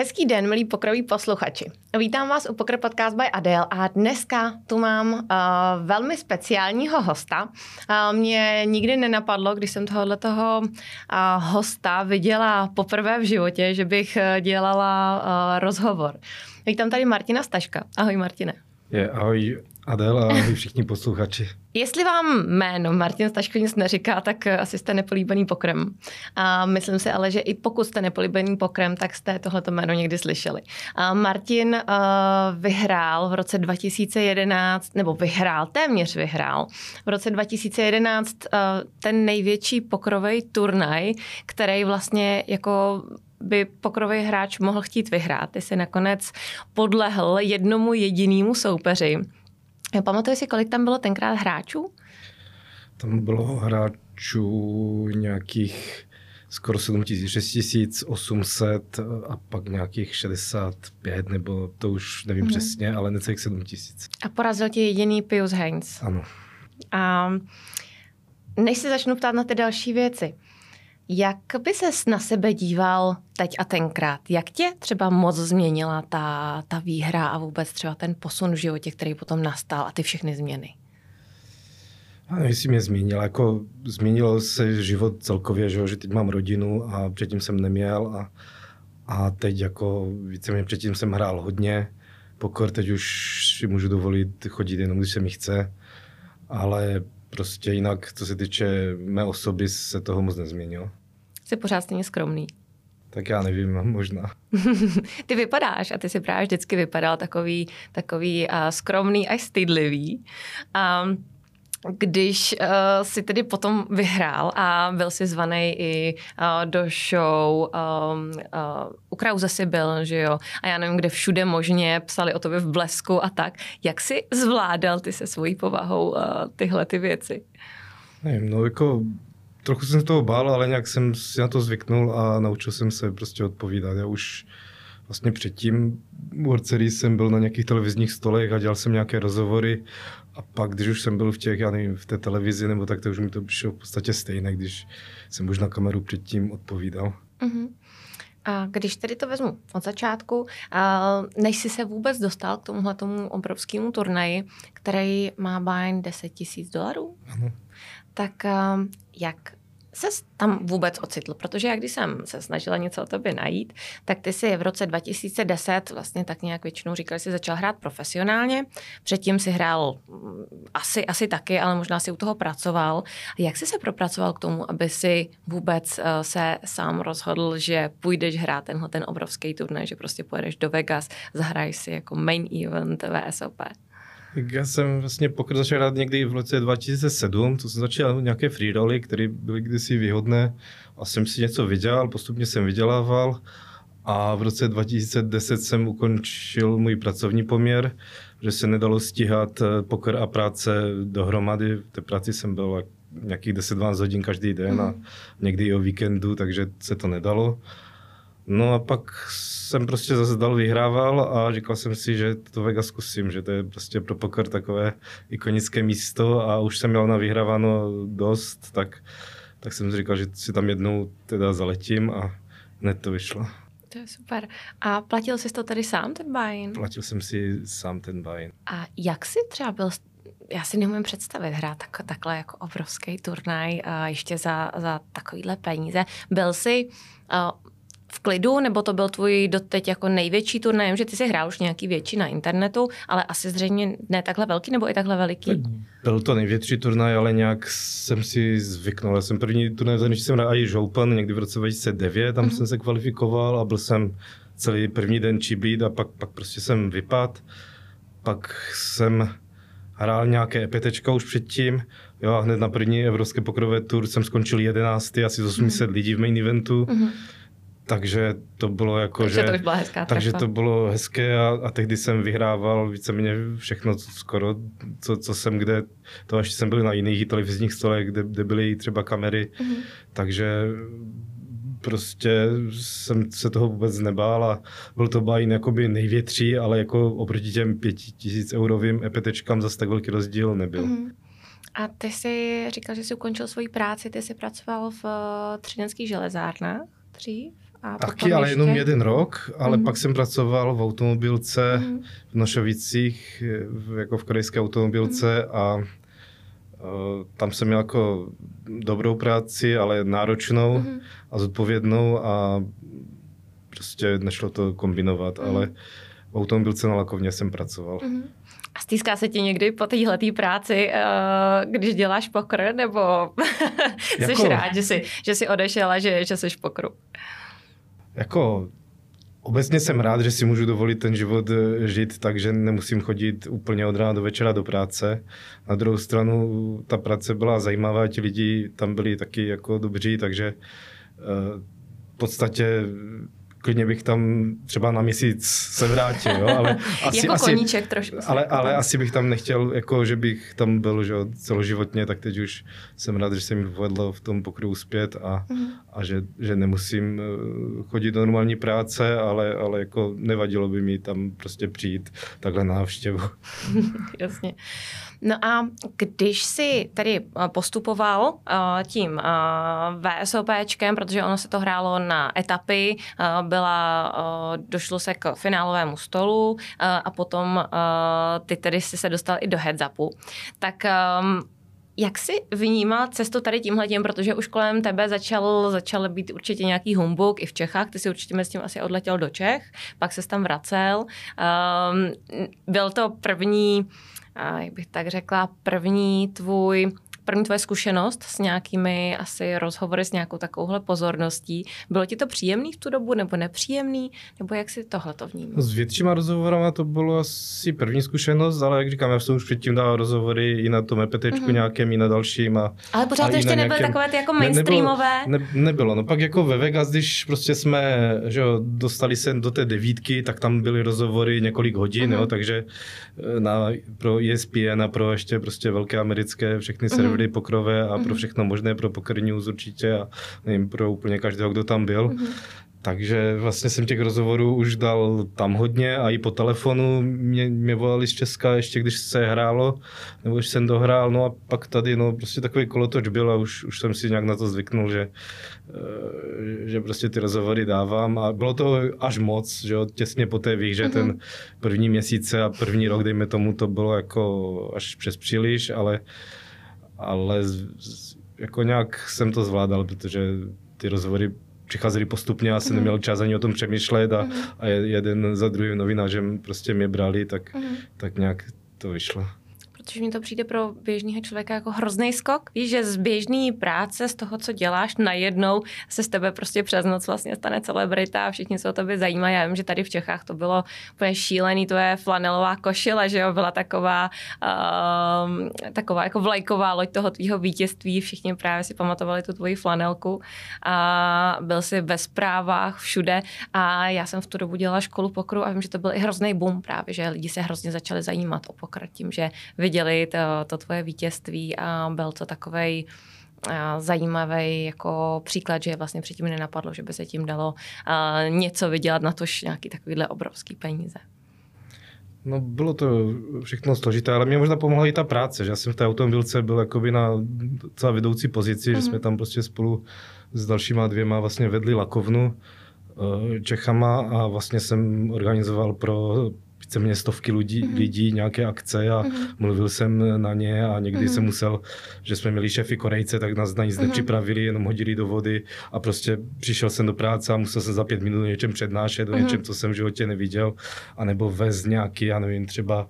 Hezký den, milí pokroví posluchači. Vítám vás u Pokr Podcast by Adele a dneska tu mám uh, velmi speciálního hosta. Uh, mě nikdy nenapadlo, když jsem tohohle toho uh, hosta viděla poprvé v životě, že bych dělala uh, rozhovor. Vítám tady Martina Staška. Ahoj Martine. Je, ahoj Adel a všichni posluchači. Jestli vám jméno Martin Staško nic neříká, tak asi jste nepolíbený pokrem. A myslím si ale, že i pokud jste nepolíbený pokrem, tak jste tohleto jméno někdy slyšeli. A Martin uh, vyhrál v roce 2011, nebo vyhrál, téměř vyhrál, v roce 2011 uh, ten největší pokrový turnaj, který vlastně jako by pokrový hráč mohl chtít vyhrát. Ty si nakonec podlehl jednomu jedinému soupeři. Pamatuješ si, kolik tam bylo tenkrát hráčů? Tam bylo hráčů nějakých skoro 7800 a pak nějakých 65, nebo to už nevím hmm. přesně, ale necelých 7000. A porazil tě jediný Pius Heinz. Ano. A než se začnu ptát na ty další věci, jak by ses na sebe díval teď a tenkrát? Jak tě třeba moc změnila ta, ta výhra a vůbec třeba ten posun v životě, který potom nastal a ty všechny změny? Já nevím, jestli mě změnil. Jako změnil se život celkově, že, že teď mám rodinu a předtím jsem neměl a, a teď jako víceméně předtím jsem hrál hodně. Pokor teď už si můžu dovolit chodit jenom, když se mi chce. Ale prostě jinak, co se týče mé osoby, se toho moc nezměnilo. Jsi pořád stejně skromný. Tak já nevím, možná. ty vypadáš a ty si právě vždycky vypadal takový, takový uh, skromný až stydlivý. Um, když uh, si tedy potom vyhrál a byl si zvaný i uh, do show, um, uh, u Krause si byl, že jo, a já nevím, kde všude možně psali o tobě v blesku a tak. Jak jsi zvládal ty se svojí povahou uh, tyhle ty věci? Nevím, no jako trochu jsem z toho bál, ale nějak jsem si na to zvyknul a naučil jsem se prostě odpovídat. Já už vlastně předtím u Horcery jsem byl na nějakých televizních stolech a dělal jsem nějaké rozhovory a pak, když už jsem byl v těch, já nevím, v té televizi nebo tak, tak už mi to přišlo v podstatě stejné, když jsem už na kameru předtím odpovídal. Uh-huh. A když tedy to vezmu od začátku, než jsi se vůbec dostal k tomuhle tomu obrovskému turnaji, který má bájn 10 tisíc dolarů, tak jak se tam vůbec ocitl, protože jak když jsem se snažila něco o tobě najít, tak ty si v roce 2010 vlastně tak nějak většinou říkal, že jsi začal hrát profesionálně, předtím si hrál mm, asi, asi taky, ale možná si u toho pracoval. Jak jsi se propracoval k tomu, aby si vůbec uh, se sám rozhodl, že půjdeš hrát tenhle ten obrovský turnaj, že prostě pojedeš do Vegas, zahraješ si jako main event VSOP? Já jsem vlastně poker začal hrát někdy v roce 2007, to jsem začal nějaké free roly, které byly kdysi výhodné a jsem si něco vydělal, postupně jsem vydělával a v roce 2010 jsem ukončil můj pracovní poměr, že se nedalo stíhat eh, poker a práce dohromady. V té práci jsem byl nějakých 10-12 hodin každý den mm. a mhm. někdy i o víkendu, takže se to nedalo. No a pak jsem prostě zase dal vyhrával a říkal jsem si, že to Vegas zkusím, že to je prostě pro poker takové ikonické místo a už jsem měl na vyhráváno dost, tak, tak jsem si říkal, že si tam jednou teda zaletím a hned to vyšlo. To je super. A platil jsi to tady sám, ten buy Platil jsem si sám ten buy A jak jsi třeba byl já si neumím představit hrát tak, takhle jako obrovský turnaj a ještě za, za takovýhle peníze. Byl jsi, uh, v klidu, nebo to byl tvůj doteď jako největší turnaj? že ty si hrál už nějaký větší na internetu, ale asi zřejmě ne takhle velký, nebo i takhle veliký? Tak byl to největší turnaj, ale nějak jsem si zvyknul. Já jsem první turnaj zahraničí jsem hrál Irish Open někdy v roce 2009, tam mm-hmm. jsem se kvalifikoval a byl jsem celý první den čibít a pak, pak prostě jsem vypad. Pak jsem hrál nějaké EPT už předtím. Jo, a hned na první evropské pokrové tur jsem skončil 11. asi z 800 mm-hmm. lidí v main eventu. Mm-hmm takže to bylo jako, takže že... To už byla hezká takže to bylo hezké a, a tehdy jsem vyhrával víceméně všechno skoro, co, co jsem kde, to ještě jsem byl na jiných televizních stolech, kde, kde byly třeba kamery, mm-hmm. takže prostě jsem se toho vůbec nebál a byl to bajin jakoby největší, ale jako oproti těm pěti tisíc eurovým EPTčkám zase tak velký rozdíl nebyl. Mm-hmm. A ty jsi říkal, že jsi ukončil svoji práci, ty jsi pracoval v uh, třineckých železárnách dřív? A Taky, ale ještě... jenom jeden rok, ale mm. pak jsem pracoval v automobilce mm. v Nošovicích, jako v korejské automobilce mm. a uh, tam jsem měl jako dobrou práci, ale náročnou mm. a zodpovědnou a prostě nešlo to kombinovat, mm. ale v automobilce na Lakovně jsem pracoval. Mm. A stýská se ti někdy po téhle práci, eh, když děláš pokr, nebo jsi jako... rád, že jsi, že jsi odešel a že, že jsi v pokru? Jako Obecně jsem rád, že si můžu dovolit ten život eh, žít tak, že nemusím chodit úplně od rána do večera do práce. Na druhou stranu ta práce byla zajímavá, ti lidi tam byli taky jako dobří, takže eh, v podstatě klidně bych tam třeba na měsíc se vrátil, jo, ale asi, jako asi, koníček trošku. Ale, ale asi bych tam nechtěl, jako že bych tam byl že celoživotně, tak teď už jsem rád, že se mi povedlo v tom pokryvu zpět a, mm. a že, že nemusím eh, chodit do normální práce, ale, ale jako nevadilo by mi tam prostě přijít takhle na návštěvu. Jasně. No a když si tady eh, postupoval uh, tím uh, VSOPčkem, protože ono se to hrálo na etapy, byla, došlo se k finálovému stolu a potom ty tedy si se dostal i do heads-upu, tak um, jak jsi vnímal cestu tady tímhle tím, protože už kolem tebe začal, začal být určitě nějaký humbuk i v Čechách, ty si určitě s tím asi odletěl do Čech, pak se tam vracel. Um, byl to první jak bych tak řekla, první tvůj první tvoje zkušenost s nějakými asi rozhovory s nějakou takovouhle pozorností. Bylo ti to příjemný v tu dobu nebo nepříjemný? Nebo jak si tohle to vnímal? S většíma rozhovorama to bylo asi první zkušenost, ale jak říkám, já jsem už předtím dal rozhovory i na tom EPT mm-hmm. nějakém, i na dalším. A, ale pořád to ještě nebyly takové ty jako mainstreamové? Ne, nebylo, ne, nebylo. No pak jako ve Vegas, když prostě jsme že jo, dostali se do té devítky, tak tam byly rozhovory několik hodin, mm-hmm. jo, takže eh, na, pro ESPN a pro ještě prostě velké americké všechny mm-hmm. Servery servery pokrové a mm-hmm. pro mhm. všechno možné, pro Poker News určitě a nevím, pro úplně každého, kdo tam byl. Mm-hmm. Takže vlastně jsem těch rozhovorů už dal tam hodně a i po telefonu mě, mě volali z Česka ještě, když se hrálo, nebo když jsem dohrál, no a pak tady no prostě takový kolotoč byl a už, už jsem si nějak na to zvyknul, že, eh, že prostě ty rozhovory dávám a bylo to až moc, že jo, těsně po té výhře, mm-hmm. ten první měsíce a první rok, dejme tomu, to bylo jako až přes příliš, ale ale jako nějak jsem to zvládal, protože ty rozhovory přicházely postupně a jsem mm. neměl čas ani o tom přemýšlet a, mm. a jeden za druhým novinářem prostě mě brali, tak, mm. tak nějak to vyšlo protože mi to přijde pro běžného člověka jako hrozný skok. Víš, že z běžné práce, z toho, co děláš, najednou se z tebe prostě přes noc vlastně stane celebrita a všichni se o tebe zajímají. Já vím, že tady v Čechách to bylo úplně šílený, to je flanelová košile, že jo, byla taková, um, taková jako vlajková loď toho tvýho vítězství, všichni právě si pamatovali tu tvoji flanelku a byl si ve zprávách všude a já jsem v tu dobu dělala školu pokru a vím, že to byl i hrozný boom právě, že lidi se hrozně začali zajímat o pokr tím, že viděli to, to tvoje vítězství a byl to takovej zajímavý jako příklad, že vlastně předtím nenapadlo, že by se tím dalo něco vydělat na tož nějaký takovýhle obrovský peníze. No bylo to všechno složité, ale mě možná pomohla i ta práce, že já jsem v té automobilce byl jakoby na celá vedoucí pozici, mm-hmm. že jsme mhm. tam prostě spolu s dalšíma dvěma vlastně vedli lakovnu eh, Čechama a vlastně jsem organizoval pro víceméně stovky lidí, mm-hmm. lidí nějaké akce a mm-hmm. mluvil jsem na ně a někdy mm-hmm. jsem musel, že jsme měli šefy Korejce, tak nás na nic mm-hmm. nepřipravili, jenom hodili do vody a prostě přišel jsem do práce a musel jsem za pět minut něčem přednášet, o mm-hmm. něčem, co jsem v životě neviděl, anebo vez nějaký, já nevím, třeba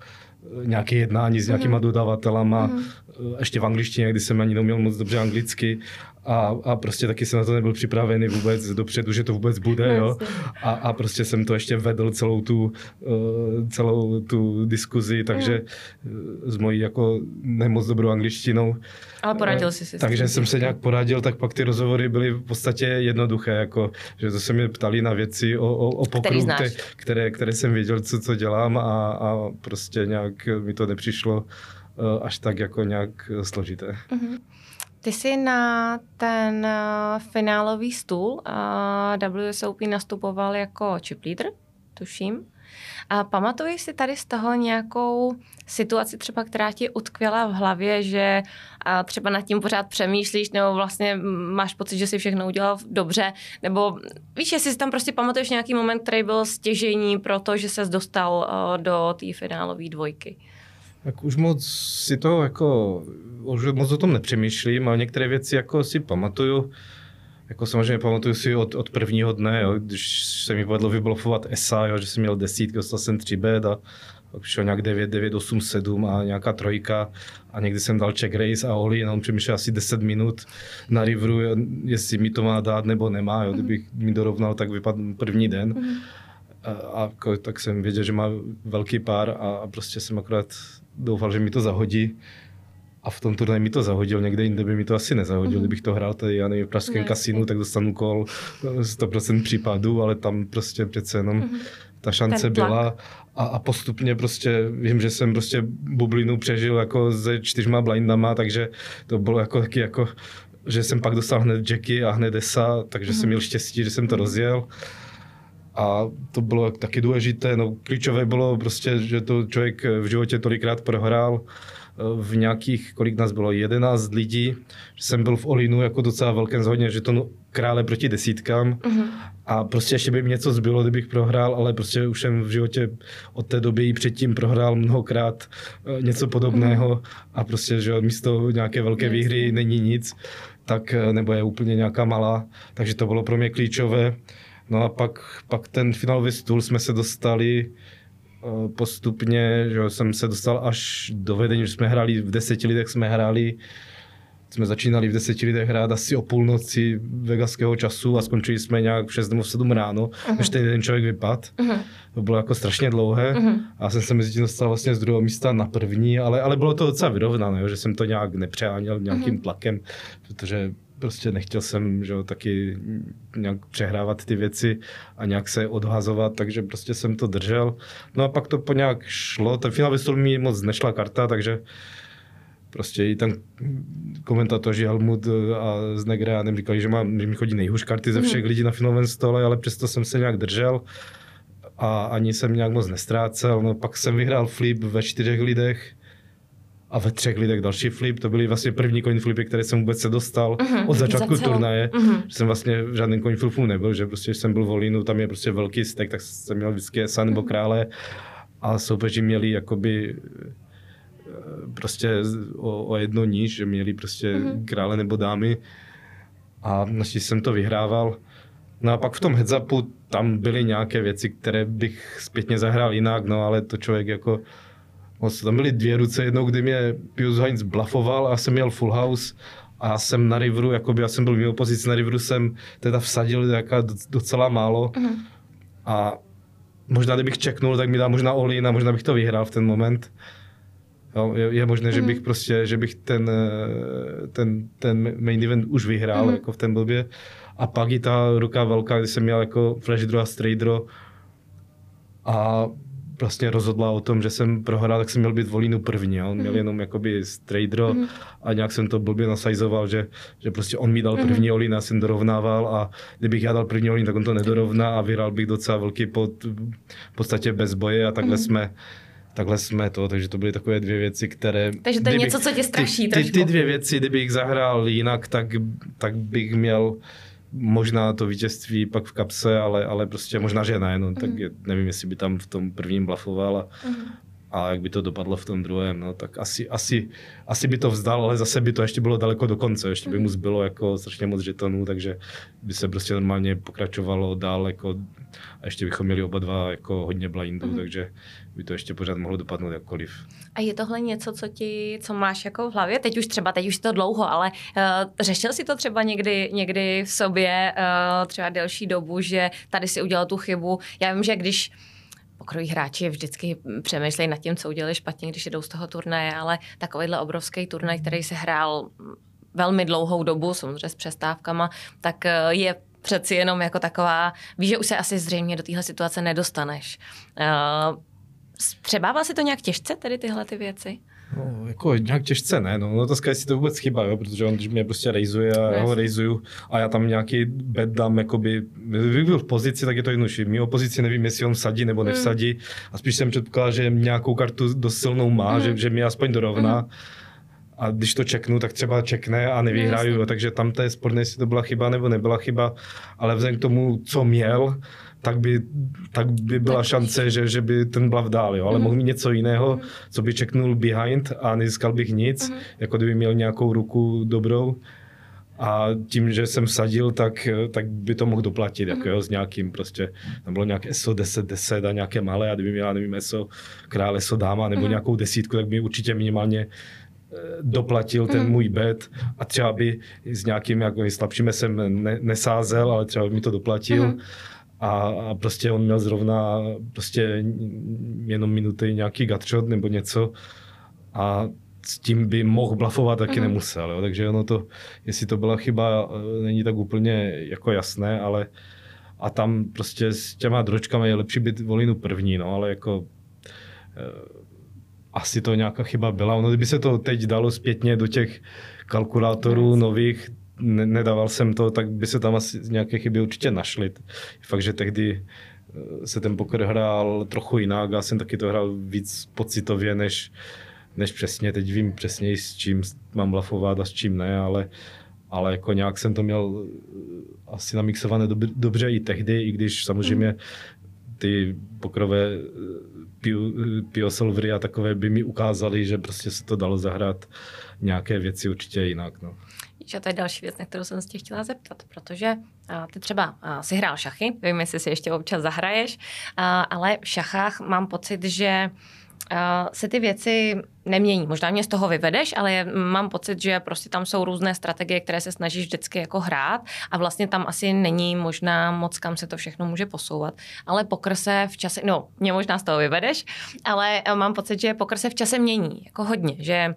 nějaké jednání s nějakýma mm-hmm. dodavatelama, mm-hmm. ještě v angličtině, kdy jsem ani neuměl moc dobře anglicky a, a prostě taky jsem na to nebyl připravený vůbec dopředu, že to vůbec bude, jo. A, a prostě jsem to ještě vedl celou tu, uh, celou tu diskuzi, takže mm. s mojí jako nemoc dobrou angličtinou. Ale poradil jsi si. Takže jsem se nějak poradil, tak pak ty rozhovory byly v podstatě jednoduché, jako, že to se mě ptali na věci o, o, o pokru, které, které, které jsem věděl, co, co dělám a, a prostě nějak mi to nepřišlo uh, až tak jako nějak složité. Mm-hmm. Ty jsi na ten uh, finálový stůl WSOP nastupoval jako chip leader, tuším. A pamatuješ si tady z toho nějakou situaci třeba, která ti utkvěla v hlavě, že a třeba nad tím pořád přemýšlíš, nebo vlastně máš pocit, že si všechno udělal dobře, nebo víš, jestli si tam prostě pamatuješ nějaký moment, který byl stěžení pro to, že ses dostal uh, do té finálové dvojky. Tak už moc si to jako, už moc o tom nepřemýšlím, ale některé věci jako si pamatuju. Jako samozřejmě pamatuju si od, od prvního dne, jo, když se mi povedlo vyblofovat ESA, jo, že jsem měl desítky, dostal jsem 3 B a pak šel nějak 9, 9, 8, 7 a nějaká trojka a někdy jsem dal check race a Oli jenom přemýšlel asi 10 minut na riveru, jestli mi to má dát nebo nemá, jo, kdybych mi dorovnal, tak vypadl první den. A, a tak jsem věděl, že má velký pár a, a prostě jsem akorát doufal, že mi to zahodí. A v tom turnaji mi to zahodil, někde jinde by mi to asi nezahodil. Mm. Kdybych to hrál tady, já nevím, v pražském kasinu, tak dostanu kol 100% případů, ale tam prostě přece jenom mm. ta šance byla. A, a, postupně prostě vím, že jsem prostě bublinu přežil jako se čtyřma blindama, takže to bylo jako taky jako že jsem pak dostal hned Jackie a hned Esa, takže mm. jsem mhm. měl štěstí, že jsem to rozjel. A to bylo taky důležité. No, klíčové bylo prostě, že to člověk v životě tolikrát prohrál v nějakých, kolik nás bylo, 11 lidí, že jsem byl v Olinu jako docela velkém zhodně, že to krále proti desítkám uh-huh. a prostě ještě by mi něco zbylo, kdybych prohrál, ale prostě už jsem v životě od té doby i předtím prohrál mnohokrát eh, něco podobného uh-huh. a prostě, že místo nějaké velké yes. výhry není nic, tak eh, nebo je úplně nějaká malá, takže to bylo pro mě klíčové. No a pak, pak ten finálový stůl jsme se dostali eh, postupně, že jsem se dostal až do vedení, že jsme hráli v deseti lidech, jsme hráli jsme začínali v deseti lidech hrát asi o půlnoci vegaského času a skončili jsme nějak v 6 nebo 7 ráno, uh-huh. než ten jeden člověk vypad. Uh-huh. To bylo jako strašně dlouhé uh-huh. a jsem se mezi tím dostal vlastně z druhého místa na první, ale, ale bylo to docela vyrovnané, že jsem to nějak nepřeháněl nějakým uh-huh. tlakem, protože prostě nechtěl jsem že, taky nějak přehrávat ty věci a nějak se odhazovat, takže prostě jsem to držel. No a pak to po nějak šlo, ten finál stůl mi moc nešla karta, takže prostě i tam komentatoři Helmut a z Negreanem říkali, že, mám, že mi chodí nejhůř karty ze všech mm. lidí na finálovém stole, ale přesto jsem se nějak držel a ani jsem nějak moc nestrácel. No, pak jsem vyhrál flip ve čtyřech lidech, a ve třech lidech další flip. To byly vlastně první coin flipy, které jsem vůbec se dostal uh-huh, od začátku za turnaje. Uh-huh. Že jsem vlastně v žádném coin flipu nebyl, že prostě jsem byl v Olinu, tam je prostě velký stek, tak jsem měl vždycky nebo mhm. krále a soupeři měli jakoby eh, prostě o, o jedno níž, že měli prostě uh-huh. krále nebo dámy a naštěstí jsem to vyhrával. No a pak v tom heads tam byly nějaké věci, které bych zpětně zahrál jinak, no ale to člověk jako Moc, tam byly dvě ruce, jednou, kdy mě Pius Heinz blafoval a jsem měl full house a já jsem na riveru, jakoby já jsem byl mimo pozici na riveru, jsem teda vsadil jaká docela málo uh-huh. a možná kdybych čeknul, tak mi dá možná Olin a možná bych to vyhrál v ten moment. Jo, je, je možné, mm. že bych prostě, že bych ten, ten, ten main event už vyhrál mm. jako v ten blbě. A pak i ta ruka velká, kdy jsem měl jako flash draw a straight draw a vlastně rozhodla o tom, že jsem prohrál, tak jsem měl být volínu první. On měl mhm. jenom jakoby straight draw mm. a nějak jsem to blbě nasajzoval, že, že prostě on mi dal mhm. první mm. olín, já jsem dorovnával a kdybych já dal první olín, tak on to nedorovná a vyhrál bych docela velký pod, v podstatě bez boje a takhle mm. jsme takhle jsme to, takže to byly takové dvě věci, které... Takže to je něco, co tě straší ty, ty, ty dvě věci, kdybych zahrál jinak, tak, tak bych měl možná to vítězství pak v kapse, ale, ale prostě možná, že ne, no, tak je, nevím, jestli by tam v tom prvním blafoval a, uh-huh. A jak by to dopadlo v tom druhém, no, tak asi, asi, asi by to vzdal, ale zase by to ještě bylo daleko do konce, ještě by mu zbylo jako strašně moc žetonů, takže by se prostě normálně pokračovalo dál jako a ještě bychom měli oba dva jako hodně blindů, uh-huh. takže by to ještě pořád mohlo dopadnout jakkoliv. A je tohle něco, co ti, co máš jako v hlavě? Teď už třeba, teď už to dlouho, ale uh, řešil si to třeba někdy, někdy v sobě uh, třeba delší dobu, že tady si udělal tu chybu. Já vím, že když pokrojí hráči vždycky přemýšlejí nad tím, co udělali špatně, když jdou z toho turnaje, ale takovýhle obrovský turnaj, který se hrál velmi dlouhou dobu, samozřejmě s přestávkama, tak eh, je přeci jenom jako taková, víš, že už se asi zřejmě do téhle situace nedostaneš. Uh, Přebával si to nějak těžce, tedy tyhle ty věci? No, jako nějak těžce ne, no, no to jestli to vůbec chyba, jo, protože on, když mě prostě rejzuje a já ho rejzuju a já tam nějaký bed dám, jakoby, kdybych byl v pozici, tak je to jednodušší. Mí opozici nevím, jestli on vsadí nebo hmm. nevsadí a spíš jsem předpokládal, že nějakou kartu dost silnou má, mm. že, že mi aspoň dorovná. Mm a když to čeknu, tak třeba čekne a nevyhraju, no, takže tam to je sporné, jestli to byla chyba nebo nebyla chyba, ale vzhledem k tomu, co měl, tak by, tak by byla tak šance, že, že by ten blav dál, jo. ale mm-hmm. mohl mít něco jiného, mm-hmm. co by čeknul behind a nezískal bych nic, mm-hmm. jako kdyby měl nějakou ruku dobrou. A tím, že jsem vsadil, tak, tak by to mohl doplatit, mm-hmm. jako jo, s nějakým prostě, tam bylo nějaké SO 10, 10 a nějaké malé a kdyby měla, nevím, SO král, SO dáma nebo mm-hmm. nějakou desítku, tak by určitě minimálně doplatil ten mhm. můj bet a třeba by s nějakým jako slabším jsem ne, nesázel, ale třeba by mi to doplatil. Mm-hmm a, a prostě on měl zrovna prostě jenom minuty nějaký gutshot nebo něco a s tím by mohl blafovat, taky mm. nemusel. Jo. Takže ono to, jestli to byla chyba, eh, není tak úplně jako jasné, ale a tam prostě s těma dročkami je lepší být volinu první, no, ale jako eh, asi to nějaká chyba byla. Ono, kdyby se to teď dalo zpětně do těch kalkulátorů nových, ne, nedával jsem to, tak by se tam asi nějaké chyby určitě našly. Fakt, že tehdy eh, se ten poker hrál trochu jinak, já jsem taky to hrál víc pocitově, než, než přesně, teď vím přesně s čím mám blafovat a s čím ne, ale, ale jako nějak jsem to měl eh, asi namixované dobře, dobře i tehdy, i když samozřejmě ty pokrové Pio Silvery a takové by mi ukázali, že prostě se to dalo zahrát nějaké věci určitě jinak. No. Že to je další věc, na kterou jsem se tě chtěla zeptat, protože ty třeba si hrál šachy, vím, jestli si ještě občas zahraješ, ale v šachách mám pocit, že se ty věci nemění. Možná mě z toho vyvedeš, ale mám pocit, že prostě tam jsou různé strategie, které se snažíš vždycky jako hrát a vlastně tam asi není možná moc, kam se to všechno může posouvat. Ale pokr se v čase, no, mě možná z toho vyvedeš, ale mám pocit, že pokr se v čase mění, jako hodně, že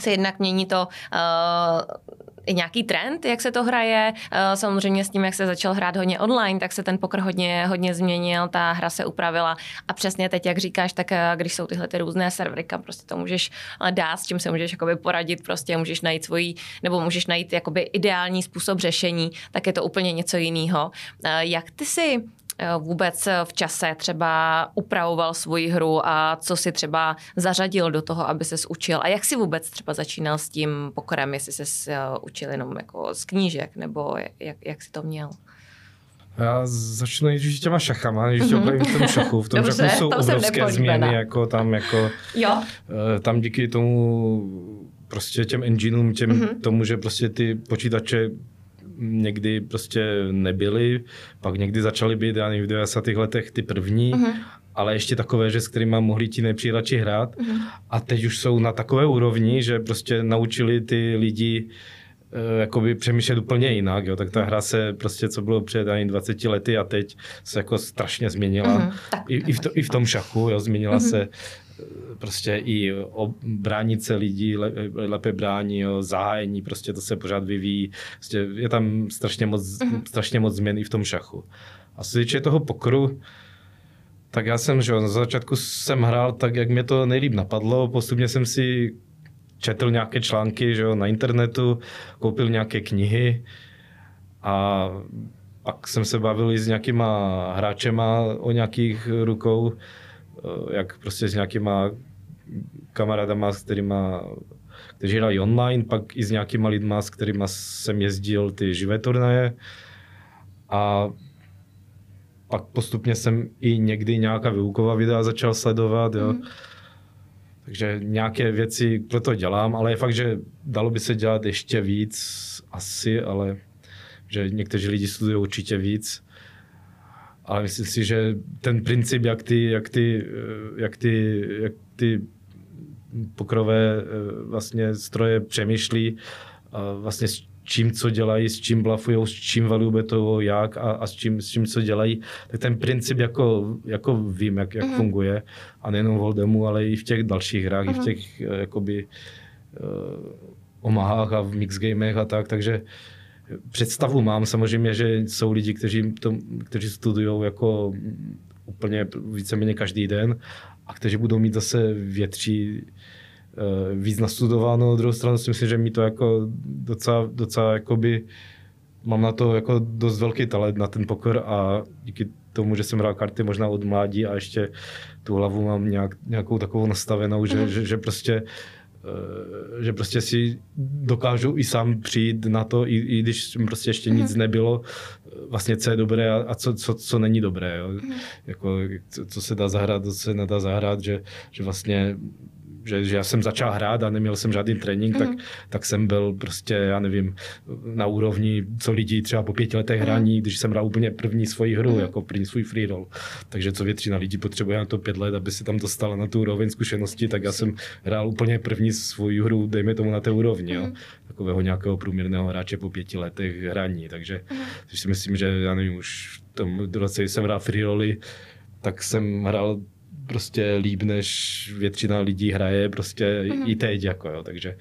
se jednak mění to uh, nějaký trend, jak se to hraje. Eh, samozřejmě s tím, jak se začal hrát hodně online, tak se ten pokr hodně, hodně změnil, ta hra se upravila a přesně teď, jak říkáš, tak eh, když jsou tyhle ty různé servery, kam prostě to můžeš eh, dát, s čím se můžeš jakoby poradit, prostě můžeš najít svoji, nebo můžeš najít jakoby ideální způsob řešení, tak je to úplně něco jiného. Jak ty si vůbec eh, v čase třeba upravoval svoji hru a co si třeba zařadil do toho, aby se učil a jak si vůbec třeba začínal s tím pokorem, jestli se eh, učil jenom jako z knížek nebo jak, jak si to měl? Já začnu nejdřív těma šachama, než mm-hmm. v tom šachu. V tom Dobře, šachu jsou obrovské změny, jako tam jako, jo. tam díky tomu prostě těm engineům, těm, mm-hmm. tomu, že prostě ty počítače někdy prostě nebyly, pak někdy začaly být, já nevím, v 90. letech ty první, uh-huh. ale ještě takové, že s kterými mohli ti nepřijírači hrát. Uh-huh. A teď už jsou na takové úrovni, že prostě naučili ty lidi eh, jakoby přemýšlet úplně jinak, jo. tak ta hra se prostě, co bylo před ani 20 lety a teď se jako strašně změnila. Uh-huh. I, i, v to, I v tom šachu, jo, změnila uh-huh. se prostě i bránit se lidí, lépe brání, jo, zahájení, prostě to se pořád vyvíjí. Prostě je tam strašně moc, mm-hmm. strašně moc změn i v tom šachu. A co se toho pokru, tak já jsem, že na začátku jsem hrál tak, jak mě to nejlíp napadlo, postupně jsem si četl nějaké články že jo, na internetu, koupil nějaké knihy a pak jsem se bavil i s nějakýma hráčema o nějakých rukou, jak prostě s nějakýma kamarádama, s kterýma kteří hrají online, pak i s nějakýma lidma, s kterými jsem jezdil ty živé turnaje. A pak postupně jsem i někdy nějaká výuková videa začal sledovat, jo. Mm. Takže nějaké věci pro to dělám, ale je fakt, že dalo by se dělat ještě víc asi, ale že někteří lidi studují určitě víc ale myslím si, že ten princip, jak ty, jak ty, eh, jak ty, jak ty pokrové eh, vlastně stroje přemýšlí, vlastně s čím, co dělají, s čím blafují, s čím valují to, jak a, a s, čím, s čím, co dělají, tak ten princip jako, jako vím, jak, jak mm-hmm. funguje. A nejenom v Holdemu, ale i v těch dalších hrách, mm-hmm. i v mhm. těch eh, jakoby uh, omahách a v mixgamech a tak, takže uh, představu mám samozřejmě, že jsou lidi, kteří, to, kteří studují jako úplně víceméně každý den a kteří budou mít zase větší eh, víc nastudováno. Na druhou stranu si myslím, že mi to jako docela, docela jakoby, mám na to jako dost velký talent na ten poker a díky tomu, že jsem hrál karty možná od mládí a ještě tu hlavu mám nějak, nějakou takovou nastavenou, že, mm. že, že prostě Eh, že prostě si dokážu i sám přijít na to, i, i když prostě ještě nic mhm. nebylo, vlastně co je dobré a, a co, co, co není dobré. Jo. Mhm. Jako, co, co se dá zahrát, co se nedá zahrát, že, že vlastně že, že já jsem začal hrát a neměl jsem žádný trénink, mm. tak, mhm. tak jsem byl prostě, já nevím, na úrovni, co lidí třeba po pěti letech hraní, mm. když jsem hrál úplně první svoji hru, mm. jako první svůj free roll. Takže co většina lidí potřebuje na to pět let, aby se tam dostala na tu úroveň zkušenosti, tak já jsem hrál úplně první svou hru, dejme tomu na té úrovni, mm. jo. takového nějakého průměrného hráče po pěti letech hraní. Takže mm. si myslím, že já nevím, už v tom roce, jsem hrál free rolly, tak jsem hrál prostě líp, než většina lidí hraje prostě mm-hmm. i teď, jako jo, takže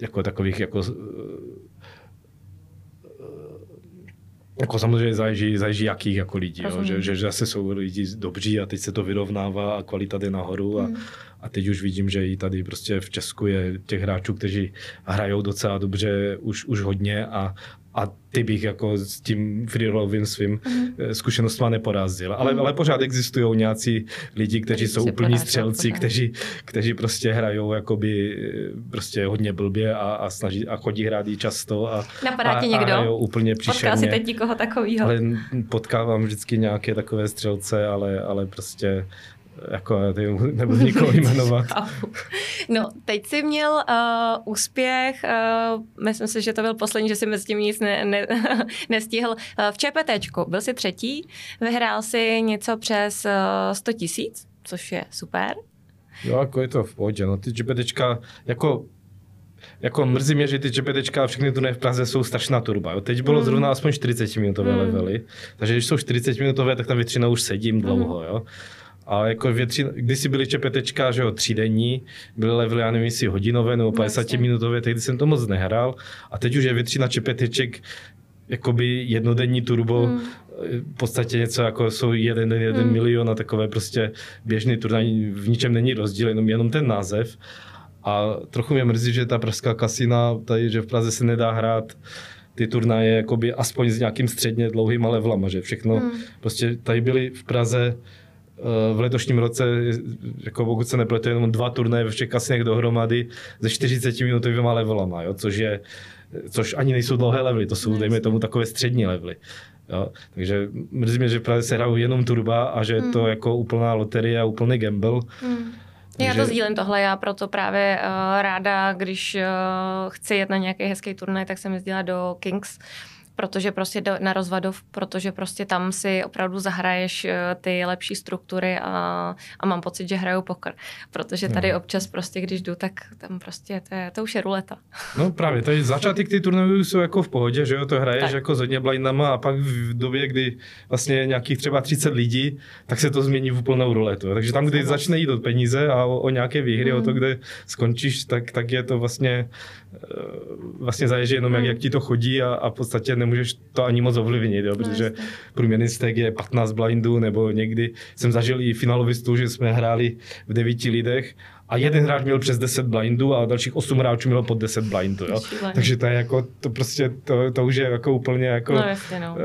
jako takových jako jako samozřejmě záleží, záleží jakých jako lidí, jo, že, že, že zase jsou lidi dobří a teď se to vyrovnává a kvalita jde nahoru a, mm. a teď už vidím, že i tady prostě v Česku je těch hráčů, kteří hrajou docela dobře už, už hodně a, a ty bych jako s tím freerollovým svým mm. zkušenostma neporazil. Ale, mm. ale pořád existují nějací lidi, kteří jsou úplní střelci, kteří, kteří prostě hrajou jakoby eh, prostě hodně blbě a, a, snaží, a chodí hrát i často a, Napadá a, tě někdo? a úplně příšerně. Potkal si teď někoho takového? Ale potkávám vždycky nějaké takové střelce, ale, ale prostě jako nebudu nikoho jmenovat. no, teď jsi měl uh, úspěch, uh, myslím si, že to byl poslední, že jsi mezi tím nic ne, ne, nestihl. Uh, v ČPTčku byl jsi třetí, vyhrál si něco přes uh, 100 tisíc, což je super. Jo, jako je to v pohodě. No, ty ČPTčka, jako jako mrzí mě, že ty ČPTčka a všechny turné v Praze jsou strašná turba. Jo. Teď bylo mm. zrovna aspoň 40 minutové mm. levely, takže když jsou 40 minutové, tak tam většinou už sedím dlouho. Mm. Jo. A jako většin, kdysi byly čepetečka, že jo, třídenní, byly levely, já nevím, jestli hodinové nebo 50 no, minutové, tehdy jsem to moc nehrál. A teď už je většina čepeteček jakoby jednodenní turbo, hmm. v podstatě něco jako jsou jeden den, jeden hmm. milion a takové prostě běžný turnaj, v ničem není rozdíl, jenom, jenom ten název. A trochu mě mrzí, že ta pražská kasina, tady, že v Praze se nedá hrát ty turnaje jakoby aspoň s nějakým středně dlouhým levelama, že všechno, hmm. prostě tady byly v Praze v letošním roce, jako pokud se nepletu, jenom dva turnaje ve všech kasinech dohromady ze 40 minutovými levelama, jo, což je, což ani nejsou dlouhé levely, to jsou, dejme tomu, takové střední levely. Jo. Takže mrzí mě, že právě se hrajou jenom turba a že hmm. to jako úplná loterie a úplný gamble. Hmm. Já to sdílím tohle, já proto právě uh, ráda, když uh, chci jet na nějaký hezký turnaj, tak jsem jezdila do Kings, protože prostě na rozvadov, protože prostě tam si opravdu zahraješ eh, ty lepší struktury a, a mám pocit, že hraju poker. Protože tady no. občas prostě, když jdu, tak tam prostě to, je, to už je ruleta. No právě, tady začátek ty turnajů jsou jako v pohodě, že jo, to hraješ tak. jako s hodně blindama a pak v době, kdy vlastně nějakých třeba 30 lidí, tak se to změní v úplnou ruletu. Takže tam, kdy začne jít o peníze a o, o nějaké výhry, mm. o to, mhm. kde skončíš, tak, tak je to vlastně vlastně záleží jenom, jak, jak ti to chodí a, a v podstatě nemůžeš to ani moc ovlivnit, jo, protože no, průměrný stek je 15 blindů, nebo někdy jsem zažil i finalovistu, že jsme hráli v devíti lidech a jeden hráč měl přes 10 blindů a dalších 8 hráčů mělo pod 10 blindů. Jo? Takže to je jako, to prostě, to, to už je jako úplně jako... No, jasně, no.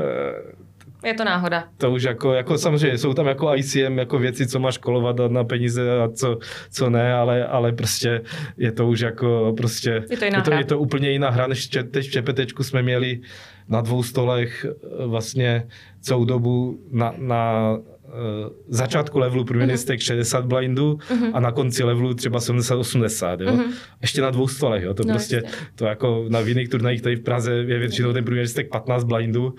Je to náhoda. To už jako, jako samozřejmě jsou tam jako ICM jako věci, co máš kolovat na peníze a co, co ne, ale, ale prostě je to už jako prostě, je to, je to, je to úplně jiná hra, než teď v Čepetečku jsme měli na dvou stolech eh, vlastně celou dobu na, na začátku levelu průměrný uh-huh. 60 blindů uh-huh. a na konci levelu třeba 70-80, jo. Uh-huh. Ještě na dvou stolech, jo. To no, prostě, jistě. to jako na jiných turnajích tady v Praze je většinou ten průměrný 15 blindů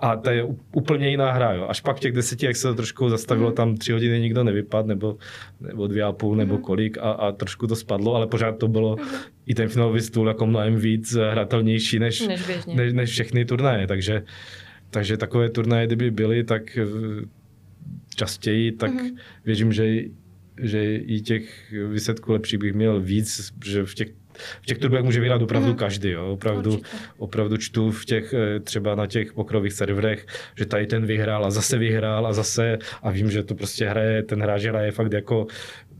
a to je úplně jiná hra, jo. Až pak v těch deseti, jak se to trošku zastavilo, uh-huh. tam tři hodiny nikdo nevypadl, nebo, nebo dvě a půl, uh-huh. nebo kolik a, a trošku to spadlo, ale pořád to bylo uh-huh. i ten finálový stůl jako mnohem víc hratelnější než, než, než, než všechny turnaje, takže takže takové turnaje, kdyby byly, tak častěji, tak mm-hmm. věřím, že, že i těch výsledků lepších bych měl víc, že v těch v těch turbách může vyhrát opravdu mm. každý. Jo. Opravdu, opravdu čtu v těch, eh, třeba na těch pokrových serverech, že tady ten vyhrál a zase vyhrál a zase a vím, že to prostě hraje, ten hráč hraje fakt jako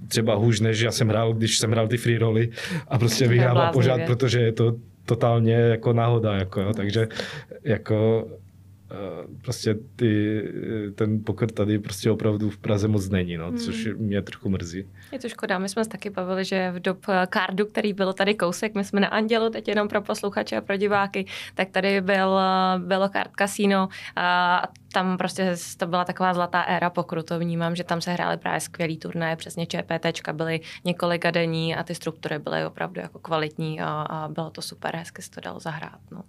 třeba hůř, než já jsem hrál, když jsem hrál ty free roly a prostě vyhrával pořád, protože je to totálně jako náhoda, jako, jo. takže jako prostě ty, ten poker tady prostě opravdu v Praze moc není, no, což hmm. mě trochu mrzí. Je to škoda, my jsme se taky bavili, že v dob kardu, který byl tady kousek, my jsme na Andělu, teď jenom pro posluchače a pro diváky, tak tady byl, bylo kart kasino a tam prostě to byla taková zlatá éra pokru, to vnímám, že tam se hrály právě skvělý turné, přesně ČPTčka byly několika denní a ty struktury byly opravdu jako kvalitní a, a bylo to super, hezky se to dalo zahrát. No.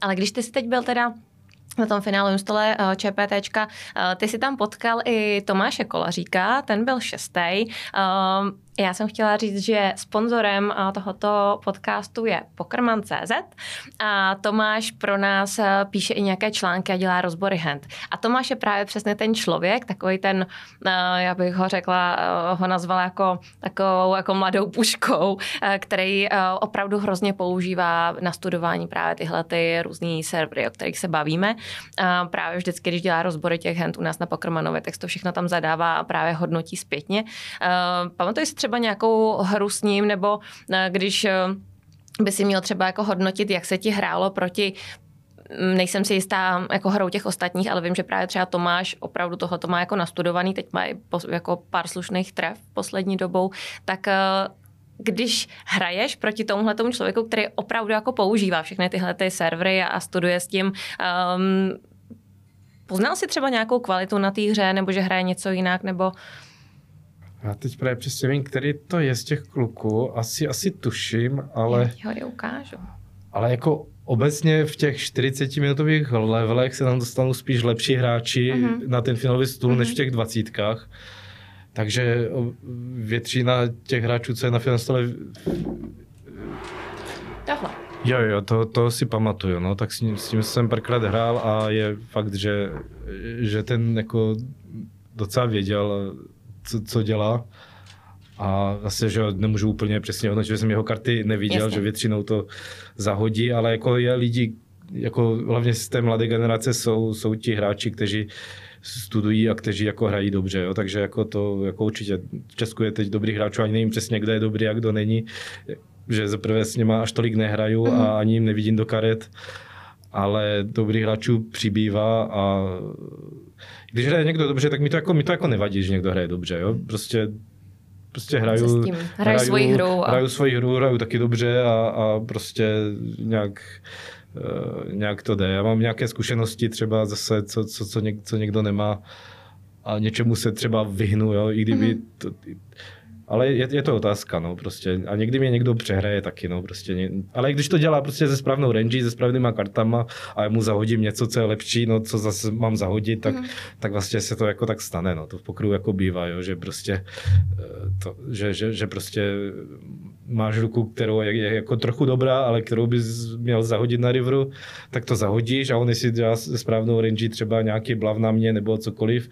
Ale když ty jsi teď byl teda na tom finálovém stole uh, ČPTčka. Uh, ty si tam potkal i Tomáše Kolaříka, ten byl šestý. Já jsem chtěla říct, že sponzorem tohoto podcastu je Pokerman.cz a Tomáš pro nás píše i nějaké články a dělá rozbory hand. A Tomáš je právě přesně ten člověk, takový ten, já bych ho řekla, ho nazvala jako takovou jako mladou puškou, který opravdu hrozně používá na studování právě tyhle ty různé servery, o kterých se bavíme. A právě vždycky, když dělá rozbory těch hand u nás na Pokermanově, tak to všechno tam zadává a právě hodnotí zpětně. Pamatuji si nějakou hru s ním, nebo eh, když eh, by si měl třeba jako hodnotit, jak se ti hrálo proti mm, nejsem si jistá jako hrou těch ostatních, ale vím, že právě třeba Tomáš opravdu toho to má jako nastudovaný, teď má jako pár slušných tref poslední dobou, tak eh, když hraješ proti tomuhle tomu člověku, který opravdu jako používá všechny tyhle ty servery a, studuje s tím, um, poznal si třeba nějakou kvalitu na té hře, nebo že hraje něco jinak, nebo já teď právě přesně vím, který to je z těch kluků. Asi, asi tuším, ale... Já ho je ukážu. Ale jako obecně v těch 40-minutových levelech se nám dostanou spíš lepší hráči uh-huh. na ten finálový stůl, uh-huh. než v mhm. těch dvacítkách. Takže většina těch hráčů, co je na finálovém stole... Tohle. Jo, jo, to, to si pamatuju, no, tak s ním, s tím jsem párkrát hrál a je fakt, že, že ten jako docela věděl, co, co dělá. A zase, že nemůžu úplně přesně hodnotit, že jsem jeho karty neviděl, Jasně. že většinou to zahodí, ale jako je lidi, jako hlavně z té mladé generace jsou, jsou ti hráči, kteří studují a kteří jako hrají dobře, jo? takže jako to jako určitě v Česku je teď dobrý hráčů, ani nevím přesně, kdo je dobrý a kdo není, že zaprvé s něma až tolik nehraju mm. a mhm. ani jim nevidím do karet, ale dobrých hráčů přibývá a když hraje někdo dobře, tak mi to jako, mi to jako nevadí, že někdo hraje dobře. Jo? Prostě prostě hraju, hraju, svoji hru. A... Hraju svoji hru, hraju taky dobře a, a prostě nějak, uh, nějak to jde. Já mám nějaké zkušenosti třeba zase, co, co, co, něk, co někdo nemá a něčemu se třeba vyhnu, jo? i kdyby mm. to, ale je, je to otázka, no, prostě. A někdy mě někdo přehraje taky, no, prostě. Ale když to dělá prostě se správnou range, se správnýma kartama a já mu zahodím něco, co je lepší, no, co zase mám zahodit, tak, mm. tak vlastně se to jako tak stane, no. To v pokru jako bývá, jo, že prostě, eh, to, že, že, že prostě máš ruku, kterou je, je jako trochu dobrá, ale kterou bys měl zahodit na riveru, tak to zahodíš a on si dělá se správnou range třeba nějaký blav na mě nebo cokoliv,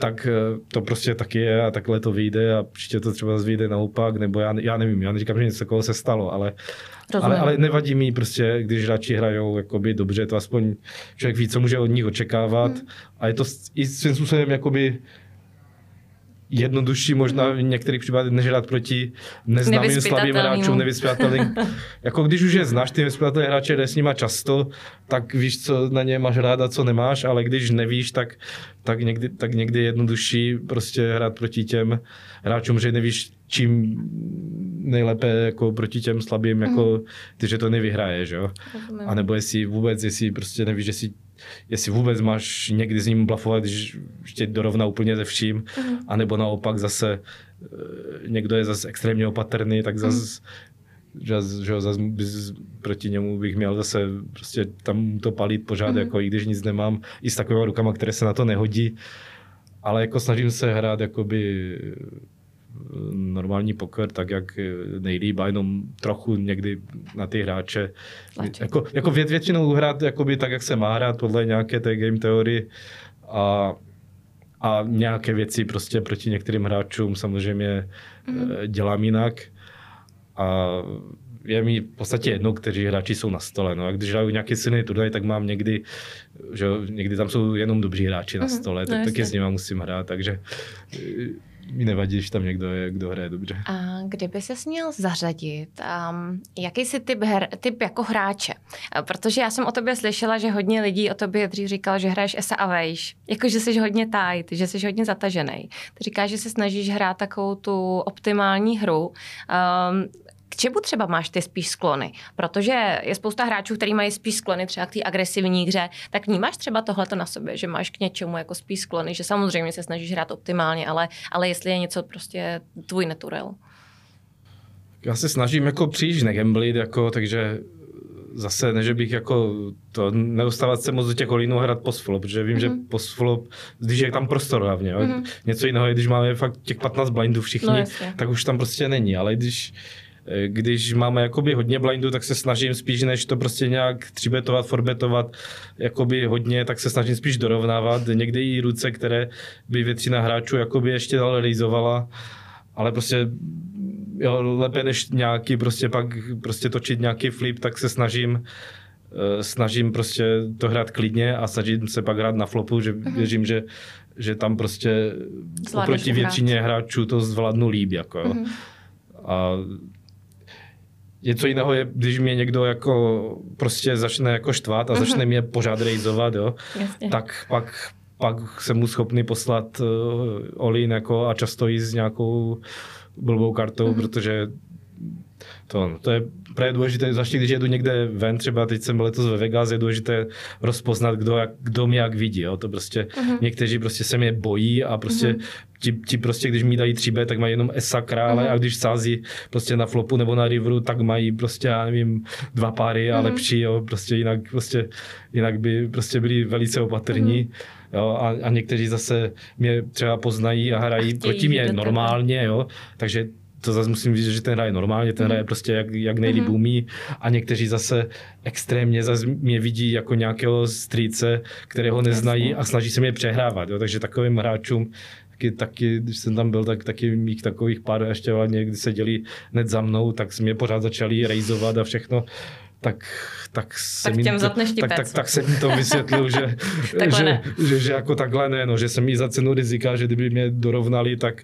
tak eh, to prostě taky je a takhle to vyjde a příště to třeba vyjde naopak, nebo já, já nevím, já neříkám, že něco takového se stalo, ale, ale, ale nevadí mi prostě, když hráči hrajou jakoby dobře, to aspoň člověk ví, co může od nich očekávat hmm. a je to i svým způsobem jakoby jednodušší možná v některých případech než hrát proti neznámým slabým hráčům, nevyspětatelným. jako když už je znáš, ty nevyspětatelné hráče, jde s nima často, tak víš, co na ně máš rád a co nemáš, ale když nevíš, tak, tak, někdy, tak někdy je jednodušší prostě hrát proti těm hráčům, že nevíš, čím nejlépe jako proti těm slabým, jako mhm. ty, že to nevyhraješ, jo. A nebo jestli vůbec, jestli prostě nevíš, jestli jestli vůbec máš někdy s ním blafovat, když tě dorovná úplně ze vším, mm. anebo naopak zase eh, někdo je zase extrémně opatrný, tak zase mm. že, že zase bys, proti němu bych měl zase prostě tam to palit pořád, mm. jako i když nic nemám, i s takovými rukama, které se na to nehodí, ale jako snažím se hrát jakoby normální poker tak, jak nejlíp, a jenom trochu někdy na ty hráče. Jako, jako vět, většinou hrát jakoby tak, jak se má hrát podle nějaké té game teorie a, a nějaké věci prostě proti některým hráčům samozřejmě mm. dělám jinak. A je mi v podstatě jedno, kteří hráči jsou na stole. No a když hraju nějaký silný turnaj, tak mám někdy, že někdy tam jsou jenom dobří hráči na mhm. stole, mm, tak no taky s nimi musím hrát, takže mi nevadí, když tam někdo je, kdo hraje dobře. A kdyby se měl zařadit, um, jaký jsi typ, her, typ jako hráče? Protože já jsem o tobě slyšela, že hodně lidí o tobě dřív říkal, že hraješ esa a vejš. Jako, že jsi hodně tight, že jsi hodně zatažený. Ty říkáš, že se snažíš hrát takovou tu optimální hru. Um, k čemu třeba máš ty spíš sklony? Protože je spousta hráčů, kteří mají spíš sklony třeba k té agresivní hře, tak vnímáš třeba tohleto na sobě, že máš k něčemu jako spíš sklony, že samozřejmě se snažíš hrát optimálně, ale, ale jestli je něco prostě tvůj naturel. Já se snažím jako příliš negamblit, jako, takže zase ne, že bych jako to nedostávat se moc do těch olínů hrát post-flop, protože vím, mm-hmm. že mhm. post-flop, když je tam prostor hlavně, mm-hmm. něco jiného když máme fakt těch 15 blindů všichni, no, tak už tam prostě není, ale když když máme jakoby hodně blindů, tak se snažím spíš, než to prostě nějak třibetovat, forbetovat, jakoby hodně, tak se snažím spíš dorovnávat. Někdy i ruce, které by většina hráčů jakoby ještě dál realizovala, ale prostě jo, lépe než nějaký prostě pak prostě točit nějaký flip, tak se snažím eh, snažím prostě to hrát klidně a snažím se pak hrát na flopu, že mm-hmm. věřím, že, že tam prostě Zvládneš oproti většině hráčů to zvládnu líb. Jako, mm-hmm. A Něco jiného je, když mě někdo jako prostě začne jako štvát a začne mě pořád rejzovat, jo, tak pak, pak jsem mu schopný poslat uh, Olin jako a často jít s nějakou blbou kartou, uh-huh. protože to, to je právě důležité, zvláště když jedu někde ven, třeba teď jsem byl letos ve Vegas, je důležité rozpoznat, kdo, jak, kdo mě jak vidí. Jo. To prostě, uh-huh. někteří prostě se mě bojí a prostě uh-huh. Ti, ti, prostě, když mi dají 3B, tak mají jenom ESA krále uh-huh. a když sází prostě na flopu nebo na riveru, tak mají prostě, já nevím, dva páry a uh-huh. lepší, jo. Prostě jinak, prostě, jinak by prostě byli velice opatrní. Uh-huh. Jo, a, a někteří zase mě třeba poznají a hrají a proti mě normálně, jo, takže to zase musím říct, že ten hraje normálně, ten hraje mhm. prostě jak, jak nejlíp mm-hmm. umí a někteří zase extrémně zase mě vidí jako nějakého strýce, kterého neznají a snaží se mě přehrávat, jo? takže takovým hráčům taky, taky, když jsem tam byl, tak taky mých takových pár ještě někdy seděli hned za mnou, tak se mě pořád začali rejzovat a všechno tak, tak, tak, těm to, tak, tak, tak, jsem jim to vysvětlil, že, že, že, že, jako takhle ne, no, že jsem jí za cenu rizika, že kdyby mě dorovnali, tak,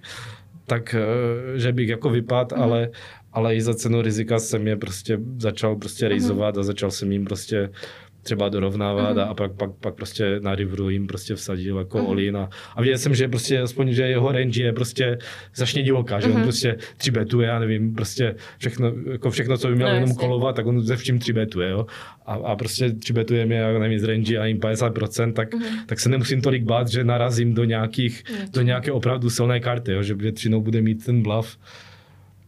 tak eh, že bych jako vypadl, mm. ale, ale i za cenu rizika jsem je prostě začal prostě mhm. rejzovat mm. a začal jsem jim prostě třeba dorovnávat mm. a pak, pak, pak prostě na riveru jim prostě vsadil jako mm. Olin a, a věděl jsem, že prostě aspoň, že jeho range je prostě zašně divoká, že mm. on mhm. prostě tři betuje, já nevím, prostě všechno, jako všechno, co by měl no, jenom kolovat, tak on ze vším tři betuje, jo. A, a prostě tři betuje mě, já nevím, z range a jim 50%, tak, mm. tak se nemusím tolik bát, že narazím do nějakých, mm. do nějaké opravdu silné karty, jo, že většinou bude mít ten bluff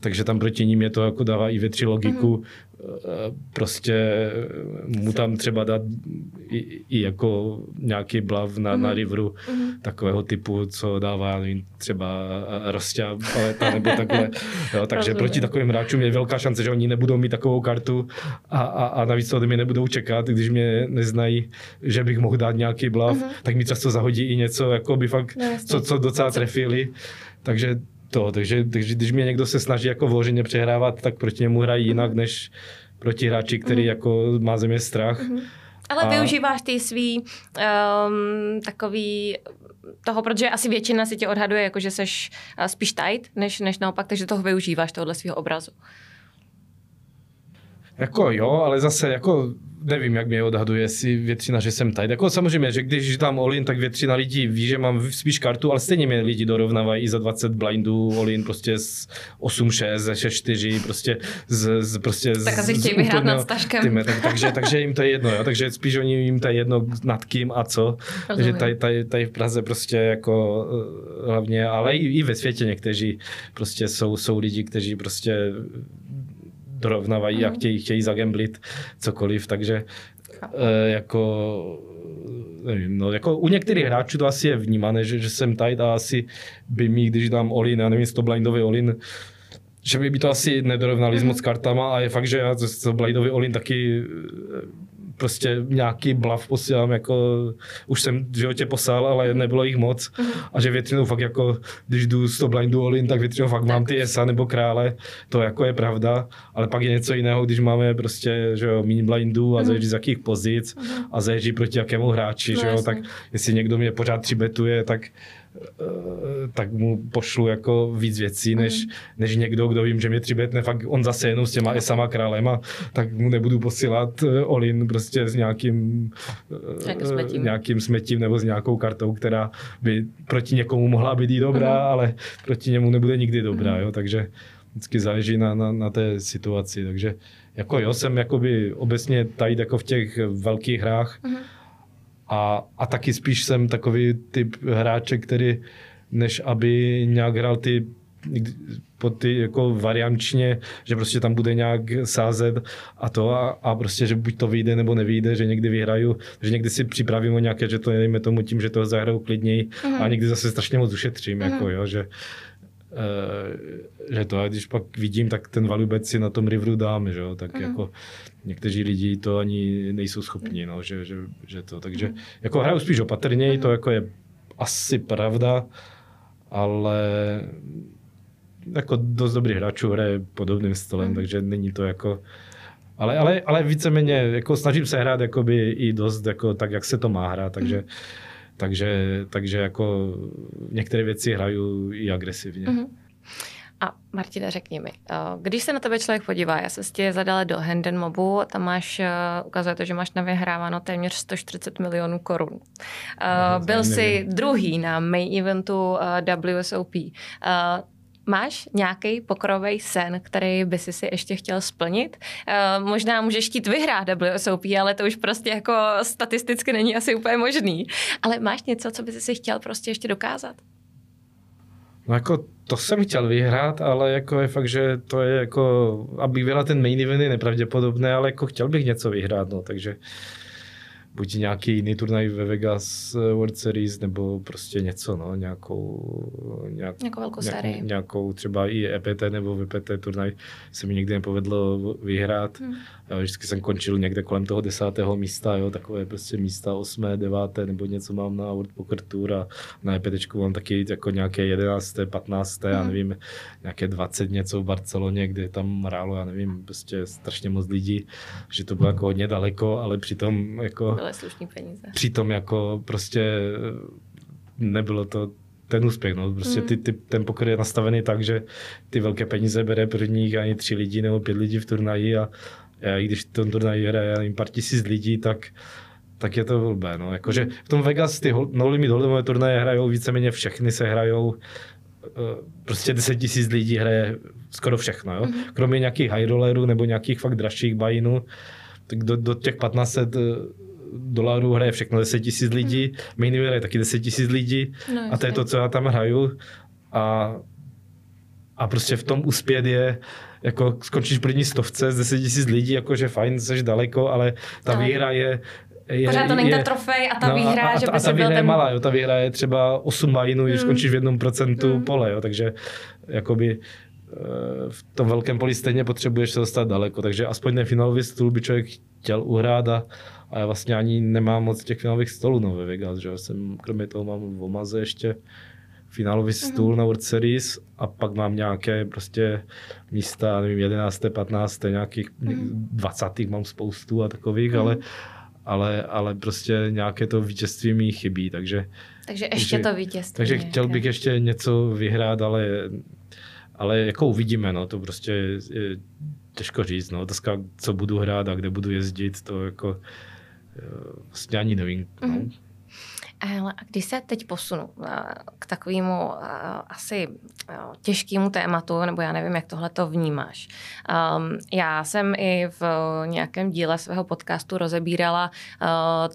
takže tam proti ním je to jako dává i větší logiku. Mm-hmm. Prostě mu tam třeba dát i, i jako nějaký blav na, mm-hmm. na riveru mm-hmm. takového typu, co dává nevím, třeba Rostia paleta nebo takhle. Jo, takže Rozumím. proti takovým hráčům je velká šance, že oni nebudou mít takovou kartu a, a, a navíc to mi nebudou čekat, když mě neznají, že bych mohl dát nějaký blav, mm-hmm. tak mi často zahodí i něco, jako by fakt, no, co, co docela trefili. Takže to, takže, takže když mě někdo se snaží jako vloženě přehrávat, tak proti němu hrají jinak, než proti hráči, který mm. jako má země strach. Mm. Ale a... využíváš ty svý um, takový toho, protože asi většina si tě odhaduje, jako že seš uh, spíš tight, než, než naopak, takže toho využíváš, tohle svého obrazu. Jako jo, ale zase jako nevím, jak mě odhaduje, jestli většina, že jsem tady. Jako samozřejmě, že když tam Olin, tak většina lidí ví, že mám spíš kartu, ale stejně mě lidi dorovnávají i za 20 blindů Olin prostě z 8-6, ze 6-4, prostě z, z prostě Tak asi chtějí vyhrát nad stažkem. Týme, tak, takže, takže jim to je jedno, jo? takže spíš oni jim to je jedno nad kým a co. Rozumím. Takže tady, tady, tady, v Praze prostě jako eh, hlavně, ale i, i ve světě někteří prostě jsou, jsou lidi, kteří prostě dorovnávají mm. a mhm. chtějí, chtějí zagamblit cokoliv, takže e, jako nevím, no, jako u některých hráčů to asi je vnímané, že, že jsem tady a asi by mi, když dám Olin, já nevím, 100 blindový Olin, že by, by to asi nedorovnali mm. s moc kartama a je fakt, že já to blindový Olin taky prostě nějaký blav posílám, jako už jsem v životě poslal, ale nebylo jich moc. A že většinou fakt jako, když jdu z toho blindu all in, tak většinou fakt mám ty ESA nebo krále, to jako je pravda, ale pak je něco jiného, když máme prostě, že jo, méně blindů a zajíždí z jakých pozic a zajíždí proti jakému hráči, no, že jo, tak jestli někdo mě pořád třibetuje, tak tak mu pošlu jako víc věcí, než, mm. než někdo, kdo vím, že mě třibetne fakt on zase jenom s těma sama králem a tak mu nebudu posílat Olin prostě s nějakým, smetím. nějakým smetím nebo s nějakou kartou, která by proti někomu mohla být i dobrá, mm. ale proti němu nebude nikdy dobrá, mm. jo, takže vždycky záleží na, na, na té situaci, takže jako jo, jsem jakoby obecně tady jako v těch velkých hrách mm. A, a taky spíš jsem takový typ hráče, který než aby nějak hrál ty po ty jako variančně, že prostě tam bude nějak sázet a to a, a prostě, že buď to vyjde nebo nevyjde, že někdy vyhraju, že někdy si připravím o nějaké, že to nejme tomu tím, že to zahraju klidněji uh-huh. a někdy zase strašně moc ušetřím, uh-huh. jako jo, že že to, a když pak vidím, tak ten valubec si na tom riveru dám, že jo, tak mm. jako někteří lidi to ani nejsou schopni, no, že, že, že to, takže mm. jako hraju spíš opatrněji, mm. to jako je asi pravda, ale jako dost dobrý hráčů hraje podobným stylem, mm. takže není to jako ale, ale, ale víceméně jako snažím se hrát jakoby i dost jako tak, jak se to má hrát, takže mm takže, takže jako některé věci hraju i agresivně. Mm-hmm. A Martina, řekni mi, eh, když se na tebe člověk podívá, já jsem si tě zadala do Henden Mobu, tam máš, eh, ukazuje to, že máš navyhráváno téměř 140 milionů korun. No, Byl jsi druhý na main eventu WSOP. Máš nějaký pokrový sen, který by si si ještě chtěl splnit? Uh, možná můžeš chtít vyhrát WSOP, ale to už prostě jako statisticky není asi úplně možný. Ale máš něco, co by si chtěl prostě ještě dokázat? No jako to jsem chtěl vyhrát, ale jako je fakt, že to je jako, aby vyhrál ten main event je nepravděpodobné, ale jako chtěl bych něco vyhrát, no, takže buď nějaký jiný turnaj ve Vegas eh, World Series, nebo prostě něco, no, nějakou, nějak, nějakou velkou sérii. Nějakou třeba i EPT nebo VPT turnaj se mi nikdy nepovedlo vyhrát. Hmm. Já vždycky jsem končil někde kolem toho desátého místa, jo, takové prostě místa osmé, deváté, nebo něco mám na World Poker Tour a na EPT mám taky jako nějaké jedenácté, patnácté, hmm. já nevím, nějaké dvacet něco v Barceloně, kde tam hrálo, já nevím, prostě strašně moc lidí, že to bylo jako hodně daleko, ale přitom jako byly slušní peníze. Přitom jako prostě nebylo to ten úspěch. No. Prostě ty, ty, ten poker je nastavený tak, že ty velké peníze bere prvních ani tři lidi nebo pět lidí v turnaji a, a i když ten turnaj hraje nevím, pár tisíc lidí, tak tak je to blbé. No. Jakože v tom Vegas ty no limit holdemové turnaje hrajou víceméně všechny se hrajou eh, prostě 10 tisíc lidí hraje skoro všechno, jo? Mm-hmm. kromě nějakých high rollerů nebo nějakých fakt dražších bajinů, tak do, do těch 1500 dolarů hraje všechno 10 tisíc lidí, main event je taky 10 tisíc lidí no, a to je to, co já tam hraju a, a prostě v tom uspět je jako skončíš první stovce z 10 tisíc lidí, jakože fajn, jsi daleko, ale ta no. výhra je je, Pořád to není je, ta trofej a ta no, výhra, a, a, že by a ta výhra je ten... malá, jo, ta výhra je třeba 8 majinů, když hmm. skončíš v jednom procentu hmm. pole, jo, takže jakoby eh, v tom velkém poli stejně potřebuješ se dostat daleko, takže aspoň ten finálový stůl by člověk chtěl uhrát a, a já vlastně ani nemám moc těch finálových stolů no, ve Vegas, že jsem, kromě toho mám v Omaze ještě finálový mhm. stůl mm-hmm. na World Series a pak mám nějaké prostě místa, nevím, 11., 15., nějakých mm-hmm. 20. mám spoustu a takových, mm-hmm. ale ale, ale prostě nějaké to vítězství mi chybí, takže... Takže ještě takže, to vítězství. Takže chtěl bych ještě něco vyhrát, ale, ale jako uvidíme, no, to prostě je těžko říct, no, otázka, co budu hrát a kde budu jezdit, to jako vlastně ani nevím. No. Mm-hmm. Ale když se teď posunu eh, k takovému eh, asi eh, těžkému tématu, nebo já nevím, jak tohle to vnímáš. Um, já jsem i v nějakém díle svého podcastu rozebírala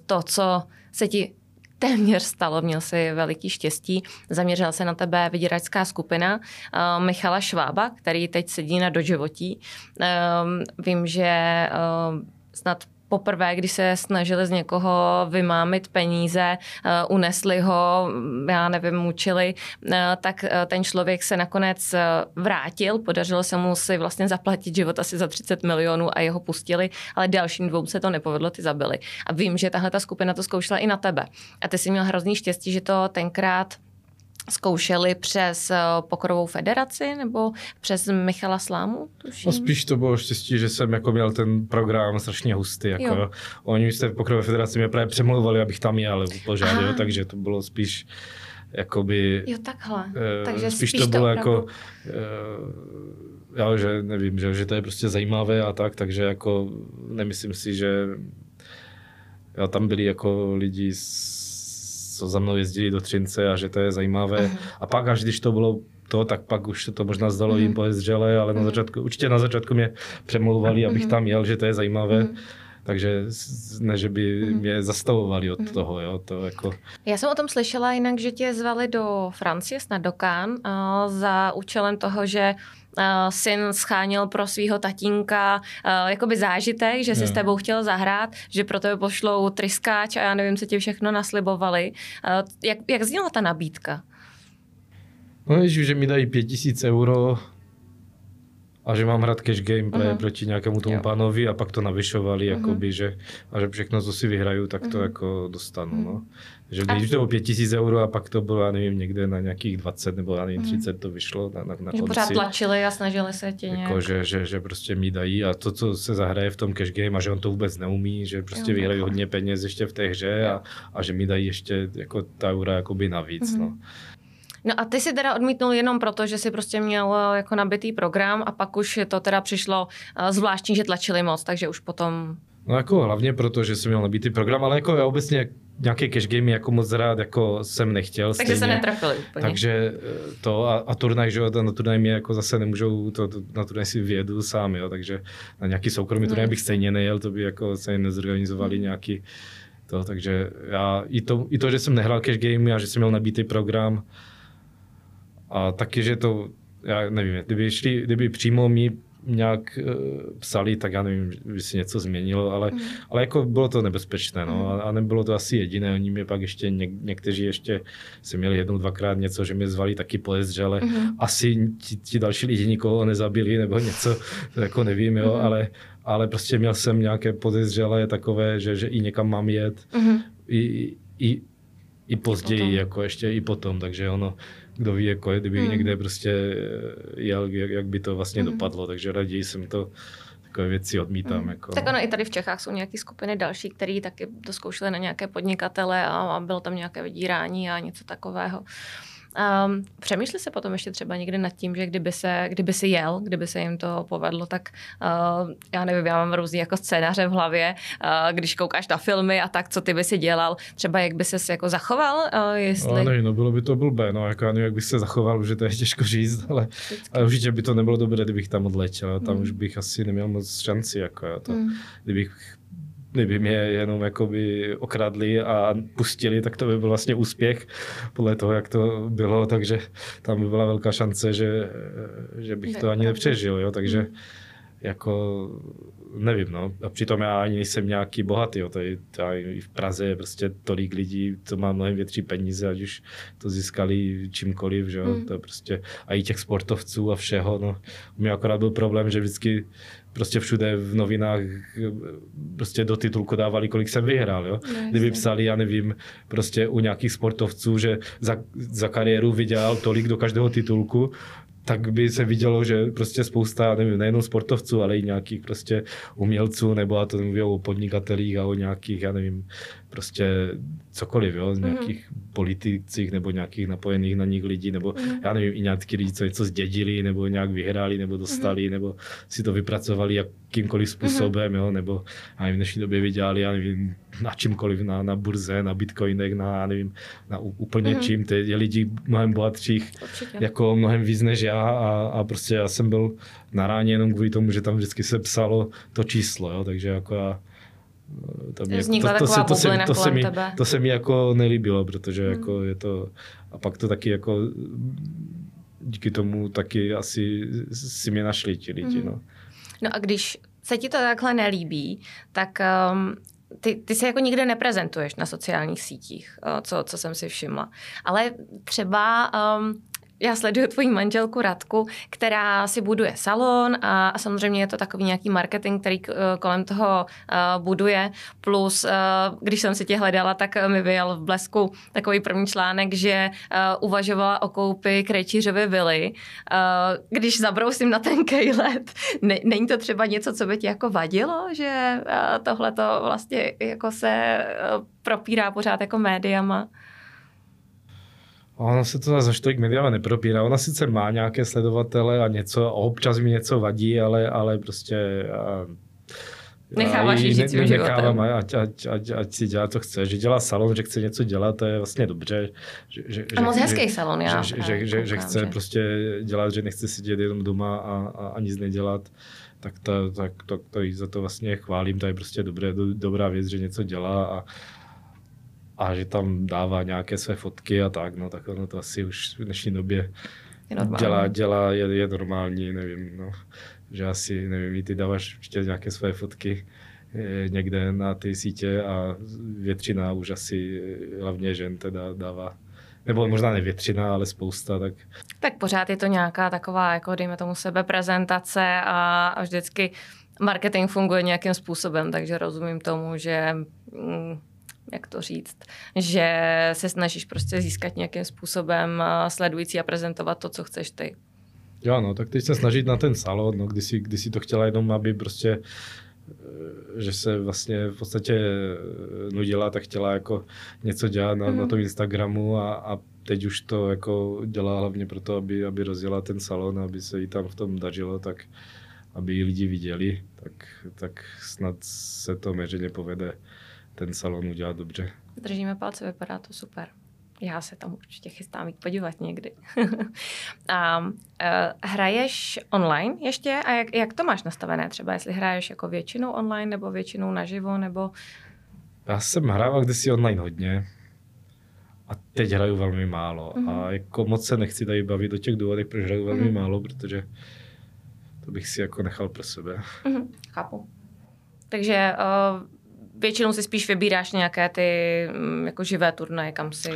to, co se ti téměř stalo, měl si veliký štěstí. Zaměřila se na tebe vyděračská skupina uh, Michala Švába, který teď sedí na doživotí. Um, vím, že uh, snad poprvé, když se snažili z někoho vymámit peníze, uh, unesli ho, já nevím, mučili, uh, tak uh, ten člověk se nakonec vrátil, podařilo se mu si vlastně zaplatit život asi za 30 milionů a jeho pustili, ale dalším dvou se to nepovedlo, ty zabili. A vím, že tahle ta skupina to zkoušela i na tebe. A ty jsi měl hrozný štěstí, že to tenkrát zkoušeli přes eh, Pokorovou federaci nebo přes Michala Slámu? Tuším. No spíš to bylo štěstí, že jsem jako měl ten program strašně hustý. Jako, jo. Oni jste v Pokorové federaci mě právě přemlouvali, abych tam jel, pořád, jo, takže to bylo spíš jakoby... Jo, takhle. eh, Takže spíš, spíš to bylo to jako, eh, já, že nevím, že, že to je prostě zajímavé a tak, takže jako nemyslím si, že jo, tam byli jako lidi, s- co za mnou jezdili do Třince a že to je zajímavé. Mhm. A pak až když to bylo to, tak pak už se to možná zdalo jim podezřelé, ale na Mhm. začátku, určitě na začátku mě přemlouvali, abych Mhm. tam jel, že to je zajímavé. Mhm. Takže ne, že by mě zastavovali od Mhm. toho, jo, to jako... Já jsem o tom slyšela jinak, že tě zvali do Francie, snad do Cannes, za účelem toho, že syn scháněl pro svého tatínka a, jakoby zážitek, že si Jo. s tebou chtěl zahrát, že pro tebe pošlou tryskáč a já nevím, co ti všechno naslibovali. A, Jak, jak zněla ta nabídka? No ježiš, že mi dají pět tisíc euro a že mám hrát cash game právě Mhm. proti nějakému tomu Jo. pánovi a pak to navyšovali, Mhm. jakoby, že, a že všechno, co si vyhraju, tak to Mhm. jako dostanu. Mhm. No. Že když to bylo pět tisíc euro a pak to bylo, já nevím, někde na nějakých 20 nebo já nevím, Mhm. 30 to vyšlo na, na, na Že pořád konci. tlačili a snažili se tě nějak... Jako, že, že, že, prostě mi dají a to, co se zahraje v tom cash game a že on to vůbec neumí, že prostě Jo, vyhrají takhle. hodně peněz ještě v té hře a, a že mi dají ještě jako ta eura jakoby navíc. Mhm. No. No a ty si teda odmítnul jenom proto, že si prostě měl eh, jako nabitý program a pak už to teda přišlo eh, zvláštní, že tlačili moc, takže už potom... No jako hlavně proto, že jsem měl nabitý program, ale jako já obecně nějaké cash gamey jako moc rád jako jsem nechtěl. Takže se stejně. netrafili úplně. Takže eh, to a, a turnaj, že jo, na turnaj mě jako zase nemůžou, to, to, na turnaj si vyjedu sám, jo, takže na nějaký soukromý No, turnaj bych stejně nejel, to by jako se nezorganizovali Mhm. nějaký to, takže já i to, i to, že jsem nehrál cash gamey a že jsem měl nabitý program a taky, že to, já nevím, kdyby šli, kdyby přímo mi nějak uh, psali, tak já nevím, by si něco změnilo, ale, Mhm. ale jako bylo to nebezpečné, no, Mhm. a, a nebylo to asi jediné, oni mě pak ještě, něk, někteří ještě si měli jednou, dvakrát něco, že mě zvali taky podezřele, Mhm. asi ti, ti další lidi nikoho nezabili nebo něco, to jako nevím, jo, Mhm. ale, ale prostě měl jsem nějaké podezřelé takové, že, že i někam mám jet, Mhm. i, i, i později, potom. jako ještě i potom, takže ono, kdo ví, jako kdyby Mhm. někde prostě jel, jak, jak by to vlastně Mhm. dopadlo, takže raději jsem to takové věci odmítám. Mhm. Jako, Tak ono i tady v Čechách jsou nějaké skupiny další, které taky to zkoušely na nějaké podnikatele a, a bylo tam nějaké vydírání a něco takového. Um, přemýšleli se potom ještě třeba někdy nad tím, že kdyby, se, kdyby si jel, kdyby se jim to povedlo, tak uh, já nevím, já mám různý jako scénáře v hlavě, uh, když koukáš na filmy a tak, co ty by si dělal, třeba jak by ses jako zachoval, uh, jestli... Ale nevím, no bylo by to blbé, no jako já nevím, jak bych se zachoval, že to je těžko říct, ale, ale určitě by to nebylo dobré, kdybych tam odletěl, tam Mhm. už bych asi neměl moc šanci, jako jo, to, Mm. kdybych kdyby mě jenom jakoby okradli a pustili, tak to by byl vlastně úspěch podle toho, jak to bylo, takže tam by byla velká šance, že, že bych To ani nepřežil, jo, takže Mm. jako nevím, no. A přitom já ani nejsem nějaký bohatý, jo. Tady, tady i v Praze je prostě tolik lidí, co má mnohem větší peníze, ať už to získali čímkoliv, že jo. Mm. To je prostě, a i těch sportovců a všeho, no. U mě akorát byl problém, že vždycky prostě všude v novinách prostě do titulku dávali, kolik jsem vyhrál, jo. No, Kdyby psali, já nevím, prostě u nějakých sportovců, že za, za kariéru vydělal tolik do každého titulku, tak by se vidělo, že prostě spousta, nevím, nejenom sportovců, ale i nějakých prostě umělců, nebo a to mluví o podnikatelích a o nějakých, já nevím, prostě cokoliv, jo, nějakých politicích nebo nějakých napojených na nich lidí, nebo Mhm. já nevím, i nějaký lidi, co něco zdědili, nebo nějak vyhráli, nebo dostali, nebo si to vypracovali jakýmkoliv způsobem, jo, nebo já nevím, v dnešní době vydělali, já nevím, na čímkoliv, na, na burze, na bitcoinech, na, já nevím, na úplně Mhm. čím, ty je lidí mnohem bohatších, Určitě. jako mnohem víc než já a, a prostě já jsem byl na ráně jenom kvůli tomu, že tam vždycky se psalo to číslo, jo, takže jako já to, mě, Vznikla to, to, se, to, se, to, se mi, tebe. to se mi jako nelíbilo, protože Hmm. jako je to, a pak to taky jako díky tomu taky asi si mě našli ti lidi, Mhm. no. No a když se ti to takhle nelíbí, tak um, ty, ty se jako nikde neprezentuješ na sociálních sítích, uh, co, co jsem si všimla. Ale třeba um, já sleduju tvoji manželku Radku, která si buduje salon a, a samozřejmě je to takový nějaký marketing, který uh, kolem toho uh, buduje. Plus, uh, když jsem si tě hledala, tak mi vyjel v blesku takový první článek, že uh, uvažovala o koupi Krejčířovy vily. Uh, když zabrousím na ten kejlet, ne, není to třeba něco, co by ti jako vadilo, že uh, tohle to vlastně jako se uh, propírá pořád jako médiama? Ono se to zase tolik mediálně nepropírá. Ona sice má nějaké sledovatele a něco, a občas mi něco vadí, ale, ale prostě a, Necháváš ji žít svým Nechávám, ať, ať, ať, ať, si dělá, co chce. Že dělá salon, že chce něco dělat, to je vlastně dobře. Že, že, a moc hezký salon, já. Že, že, že, že chce že... prostě dělat, že nechce sedět jenom doma a, a, a nic nedělat tak, to, tak to, to, to za to vlastně chválím, to je prostě dobré, do, dobrá věc, že něco dělá a, a že tam dává nějaké své fotky a tak, no tak ono to asi už v dnešní době je dělá, dělá je, je normální, nevím, no, že asi, nevím, ty dáváš ještě nějaké své fotky eh, někde na ty sítě a většina už asi eh, hlavně žen teda dává nebo možná ne většina, ale spousta. Tak... tak pořád je to nějaká taková, jako dejme tomu sebeprezentace a, a vždycky marketing funguje nějakým způsobem, takže rozumím tomu, že mm, jak to říct, že se snažíš prostě získat nějakým způsobem sledující a prezentovat to, co chceš ty. Jo, no, tak teď se snažit na ten salon, no, když si, když si to chtěla jenom, aby prostě eh, že se vlastně v podstatě eh, nudila, tak chtěla jako něco dělat na, mm. na mhm. tom Instagramu a, a teď už to jako dělá hlavně proto, aby, aby rozjela ten salon, aby se jí tam v tom dařilo, tak aby ji lidi viděli, tak, tak snad se to měřeně povede ten salon udělat dobře. Držíme palce, vypadá to super. Já se tam určitě chystám jít podívat někdy. a uh, hraješ online ještě? A jak, jak to máš nastavené třeba? Jestli hraješ jako většinou online nebo většinou naživo? Nebo... Já jsem hrával kdysi online hodně. A teď hraju velmi málo. Mm-hmm. A mhm. jako moc se nechci tady bavit o těch důvodech, proč hraju velmi mm-hmm. málo, protože to bych si jako nechal pro sebe. Mm-hmm. Chápu. Takže uh, většinou si spíš vybíráš nějaké ty mm, jako živé turnaje, kam si...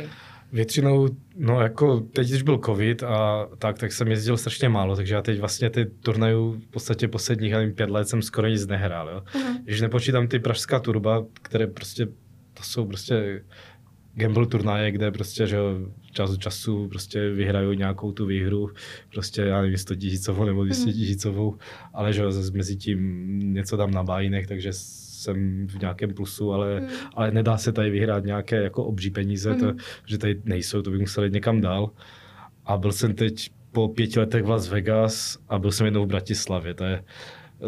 Většinou, no jako teď, když byl covid a tak, tak jsem jezdil strašně málo, takže já teď vlastně ty turnajů v podstatě posledních nevím, pět let jsem skoro nic nehrál, jo. Uh-huh. Když nepočítám ty pražská turba, které prostě, to jsou prostě gamble turnaje, kde prostě, že čas od času prostě vyhrajou nějakou tu výhru, prostě já nevím, 100 tisícovou nebo 200 mhm. tisícovou, ale že mezi tím něco dám na bájinech, takže jsem v nějakém plusu, ale, mm. ale nedá se tady vyhrát nějaké jako obří peníze, mm. to, že tady nejsou, to bych musel někam dál. A byl jsem teď po pěti letech v Las Vegas a byl jsem jednou v Bratislavě. To je,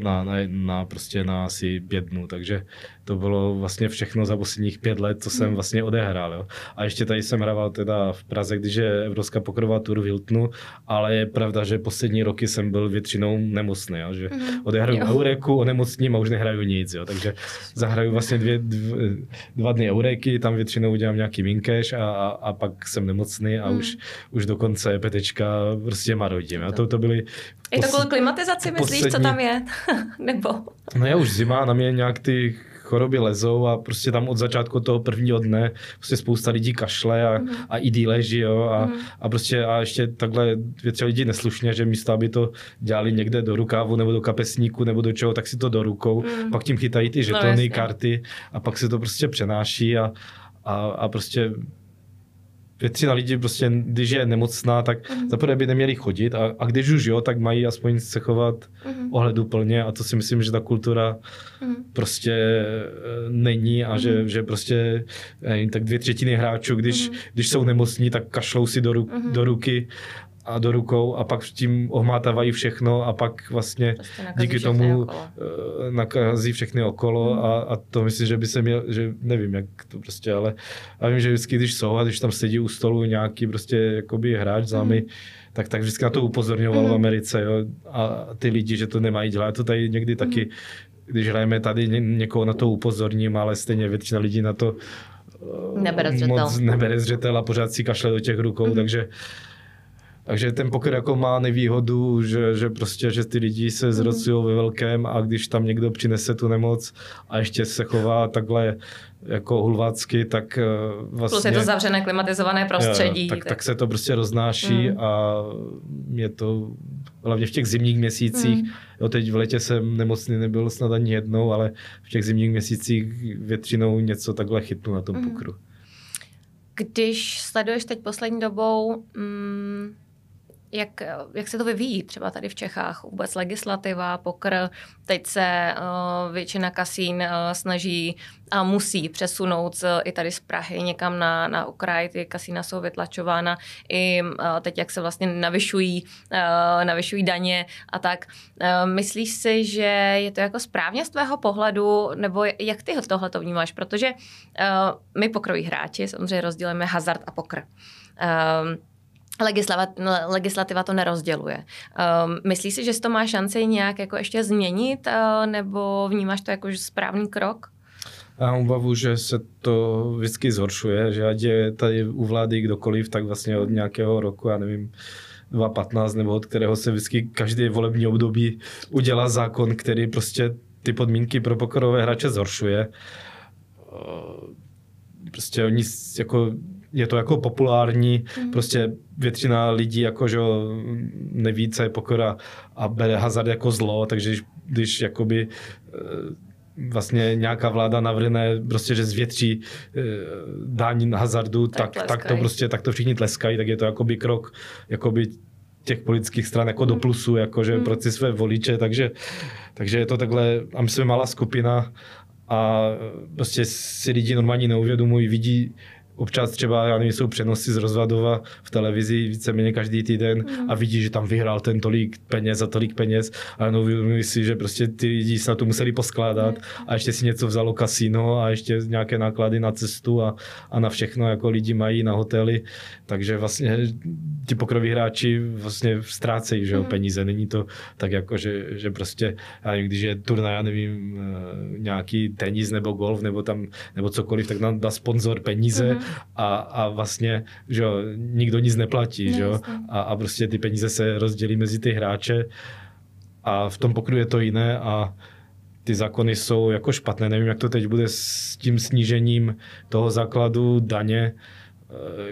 na, na, na, prostě na asi pět dnů, takže to bylo vlastně všechno za posledních pět let, co jsem hmm. vlastně odehrál. Jo. A ještě tady jsem hrával teda v Praze, když je Evropská pokrová tour v Hiltonu, ale je pravda, že poslední roky jsem byl většinou nemocný, jo, že mm. odehraju jo. Eureku, onemocním a už nehraju nic, jo, takže zahraju vlastně dvě, dv, dva dny Eureky, tam většinou udělám nějaký minkeš a, a, a pak jsem nemocný a mm. už, už do konce petečka prostě marodím. Jo. To, to byly je to kvůli klimatizaci, myslíš, poslední... co tam je? Nebo? No je už zima, na mě nějak ty choroby lezou a prostě tam od začátku toho prvního dne prostě spousta lidí kašle a, mm. a i leží, jo, a, mm. a prostě a ještě takhle většina lidí neslušně, že místo, aby to dělali někde do rukávu nebo do kapesníku nebo do čeho, tak si to do rukou, mm. pak tím chytají ty žetony, no, karty a pak se to prostě přenáší a, a, a prostě většina lidí prostě, když je nemocná, tak mm-hmm. zaprvé by neměli chodit a, a když už jo, tak mají aspoň se chovat mm-hmm. ohleduplně a to si myslím, že ta kultura mm-hmm. prostě e, není a mm-hmm. že, že prostě nevím, tak dvě třetiny hráčů, když, mm-hmm. když jsou nemocní, tak kašlou si do, ru, mm-hmm. do ruky a do rukou a pak tím ohmátávají všechno a pak vlastně prostě díky tomu okolo. Eh, nakazí všechny okolo hmm. a, a to myslím, že by se měl, že nevím jak to prostě, ale já vím, že vždycky, když jsou a když tam sedí u stolu nějaký prostě jakoby hráč zámy, hmm. tak, tak vždycky na to upozorňoval hmm. v Americe jo, a ty lidi, že to nemají dělat. To tady někdy taky, hmm. když hrajeme tady, ně, někoho na to upozorním, ale stejně většina lidí na to nebere zřetel. moc nebere zřetel a pořád si kašle do těch rukou, hmm. takže takže ten poker jako má nevýhodu, že, že prostě, že ty lidi se mhm. zrocují ve velkém a když tam někdo přinese tu nemoc a ještě se chová takhle jako hulvácky, tak vlastně... Plus je to zavřené klimatizované prostředí. Jo, tak, tak, tak se to prostě roznáší mm. a je to hlavně v těch zimních měsících. Mm. Jo, teď v letě jsem nemocný nebyl snad ani jednou, ale v těch zimních měsících většinou něco takhle chytnu na tom mm. pokru. Když sleduješ teď poslední dobou mm, jak, jak se to vyvíjí třeba tady v Čechách? Vůbec legislativa, pokr, teď se uh, většina kasín uh, snaží a musí přesunout z, i tady z Prahy někam na, na okraj, ty kasína jsou vytlačována i uh, teď, jak se vlastně navyšují, uh, navyšují daně a tak. Uh, myslíš si, že je to jako správně z tvého pohledu, nebo jak ty tohle to vnímáš? Protože uh, my pokroví hráči samozřejmě rozdělíme hazard a pokr. Uh, Legislativa, legislativa to nerozděluje. Um, myslíš si, že to má šanci nějak jako ještě změnit, uh, nebo vnímáš to jako správný krok? Mám obavu, že se to vždycky zhoršuje, že ať je tady u vlády kdokoliv, tak vlastně od nějakého roku, já nevím, 2015 nebo od kterého se vždycky každý volební období udělá zákon, který prostě ty podmínky pro pokorové hráče zhoršuje. Prostě oni jako je to jako populární, mm. prostě většina lidí jako, že neví, co je pokora a bere hazard jako zlo, takže když, když jakoby eh, vlastně nějaká vláda navrhne prostě, že zvětší eh, daň hazardu, tak, tak, tak, to prostě, tak to všichni tleskají, tak je to jakoby krok jakoby těch politických stran jako mm. do plusu, jakože mm. pro ty své voliče, takže, takže je to takhle, a my jsme malá skupina a prostě si lidi normálně neuvědomují, vidí občas třeba, já nevím, jsou přenosy z Rozvadova v televizi víceméně každý týden mm. a vidí, že tam vyhrál ten tolik peněz a tolik peněz a no, si, že prostě ty lidi se na to museli poskládat mm. a ještě si něco vzalo kasino a ještě nějaké náklady na cestu a, a na všechno, jako lidi mají na hotely, takže vlastně ti pokroví hráči vlastně ztrácejí že jo, mm. peníze. Není to tak jako, že, že prostě, já nevím, když je turnaj, já nevím, eh, nějaký tenis nebo golf nebo tam, nebo cokoliv, tak nám dá sponzor peníze mm a, a vlastně, že jo, nikdo nic neplatí, že jo, a, a prostě ty peníze se rozdělí mezi ty hráče a v tom pokru je to jiné a ty zákony jsou jako špatné. Nevím, jak to teď bude s tím snížením toho základu daně,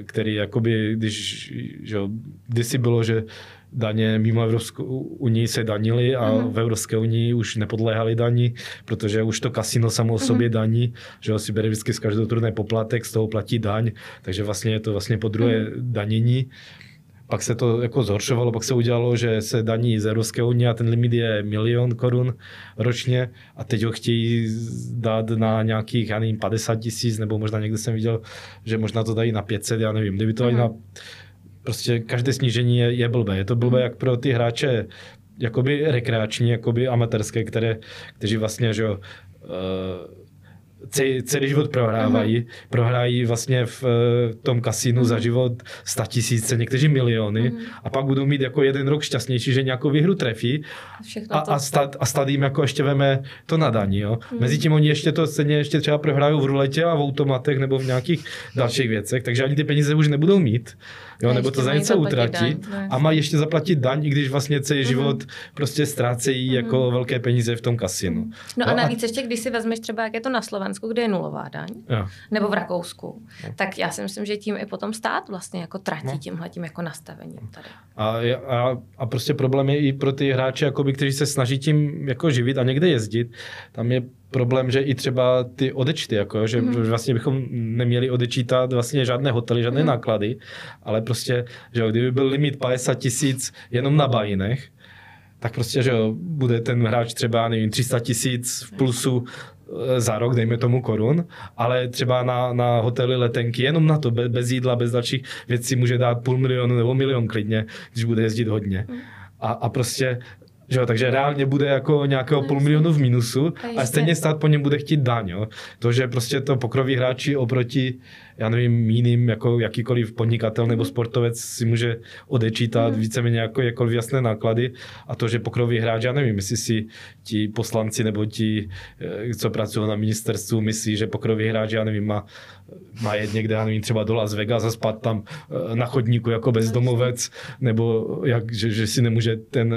který jakoby, když, že jo, kdysi bylo, že daně mimo Evropskou unii se danily a mm. v Evropské unii už nepodléhaly daní, protože už to kasino samo o mhm. sobě daní, že si bere vždycky z každého turné poplatek, z toho platí daň, takže vlastně je to vlastně po druhé mm. danění. Pak se to jako zhoršovalo, pak se udělalo, že se daní z Evropské unie a ten limit je milion korun ročně a teď ho chtějí dát na nějakých, já nevím, 50 tisíc, nebo možná někde jsem viděl, že možná to dají na 500, já nevím, kdyby to mm. na prostě každé snížení je, je blbé. Je to blbé mhm. jak pro ty hráče jakoby rekreační, jakoby amatérské, které, kteří vlastně, že jo, uh, celý, život prohrávají. Prohrají vlastně v eh, tom kasínu mm. za život sta tisíce, někteří miliony mm. a pak budou mít jako jeden rok šťastnější, že nějakou výhru trefí a, a, stát, a stát jim jako ještě veme to nadaní. Jo. Mm. Mezi tím oni ještě to ceně ještě třeba prohrají v ruletě a v automatech nebo v nějakých dalších věcech, takže ani ty peníze už nebudou mít. Jo, nebo to za něco utratí a mají ještě zaplatit daň, i když vlastně celý mm. život prostě ztrácejí mm. jako velké peníze v tom kasinu. No, no a navíc a... ještě, když si vezmeš třeba, jak je to na Slovensku, Slovensku, kde je nulová daň, jo. nebo v Rakousku, jo. tak já si myslím, že tím i potom stát vlastně jako tratí no. tímhle tím jako nastavením tady. A, a, a prostě problém je i pro ty hráče, jakoby, kteří se snaží tím jako živit a někde jezdit. Tam je problém, že i třeba ty odečty, jako, že mm. vlastně bychom neměli odečítat vlastně žádné hotely, žádné mm. náklady, ale prostě, že kdyby byl limit 50 tisíc jenom na bajinech, tak prostě, že jo, bude ten hráč třeba, nevím, 300 tisíc v plusu Eh, za rok, dejme tomu korun, ale třeba na, na hotely letenky, jenom na to, bez jídla, bez dalších věcí může dát půl milionu nebo milion klidně, když bude jezdit hodně. Mm. A, a prostě že jo, takže reálně bude jako nějakého půl milionu v minusu a stejně stát po něm bude chtít daň. Jo. To, že prostě to pokroví hráči oproti, já nevím, jiným, jako jakýkoliv podnikatel nebo sportovec si může odečítat mm. víceméně jako jakkoliv jasné náklady a to, že pokroví hráč, já nevím, jestli si ti poslanci nebo ti, eh, co pracují na ministerstvu, myslí, že pokroví hráč, já nevím, má má jet někde, já nevím, třeba do Las Vegas a spát tam eh, na chodníku jako bezdomovec, nebo jak, že, že si nemůže ten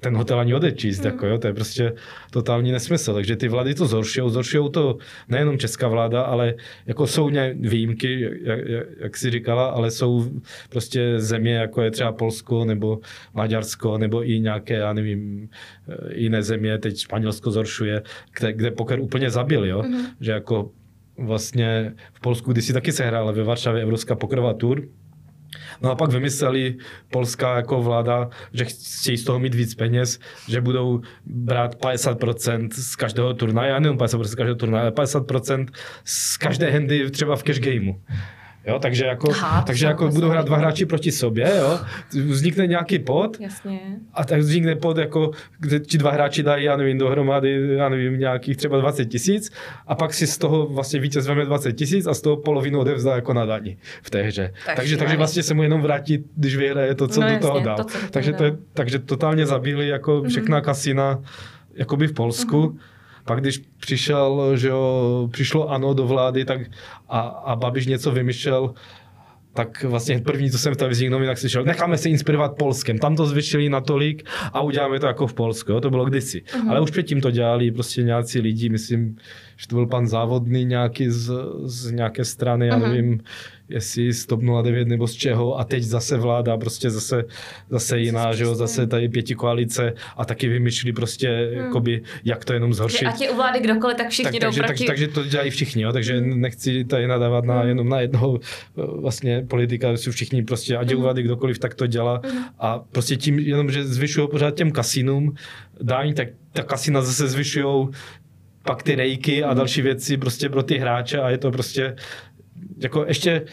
ten hotel ani odečíst, mm. jako jo, to je prostě totální nesmysl. Takže ty vlády to zhoršují, zhoršují to nejenom česká vláda, ale jako jsou výjimky, jak, jak, jak si říkala, ale jsou prostě země, jako je třeba Polsko nebo Maďarsko, nebo i nějaké, já nevím, eh, jiné země, teď Španělsko zhoršuje, kde, kde poker úplně zabil, jo, mm. že jako vlastně v Polsku, když si taky sehrála ve Varšavě Evropská pokerová tour, No a pak vymysleli polská jako vláda, že chtějí z toho mít víc peněz, že budou brát 50% z každého turnaje, a nejen 50% z každého turnaje, ale 50% z každé handy třeba v cash gameu. Jo, takže jako, Aha, takže jako budou hrát dva hráči proti sobě, jo. Vznikne nějaký pod Jasně. a tak vznikne pod, jako, kde ti dva hráči dají, já nevím, dohromady, já nevím, nějakých třeba 20 tisíc a pak si z toho vlastně vítěz veme 20 tisíc a z toho polovinu odevzdá jako na daní v té hře. Tak takže, takže vlastně se mu jenom vrátí, když vyhraje to, co no, do toho jasně, dal. To, takže, to je, takže totálně zabili jako mm-hmm. všechna kasina jakoby v Polsku. Mm-hmm. Pak když přišel, že jo, přišlo ANO do vlády tak a, a Babiš něco vymyšlel, tak vlastně první, co jsem v televizních novinách slyšel, necháme se inspirovat Polskem, tam to zvyšili natolik a uděláme to jako v Polsku, jo? to bylo kdysi. Uh-huh. Ale už předtím to dělali prostě nějací lidi, myslím, že to byl pan Závodný nějaký z, z nějaké strany, já uh-huh. nevím, jestli z TOP 09 nebo z čeho a teď zase vláda, prostě zase, zase jiná, že jo, zase tady pěti koalice a taky vymýšlí prostě, hmm. jakoby, jak to jenom zhoršit. Ať je u vlády kdokoliv, tak všichni tak, jdou takže, proti... tak, takže to dělají všichni, jo, takže hmm. nechci tady nadávat na, hmm. jenom na jednoho eh, vlastně politika, jsou všichni prostě, ať je u hmm. vlády kdokoliv, tak to dělá hmm. a prostě tím, jenom, že zvyšují pořád těm kasinům daň, tak ta kasina zase zvyšují pak ty rejky a další věci prostě pro ty hráče a je to prostě jako ještě,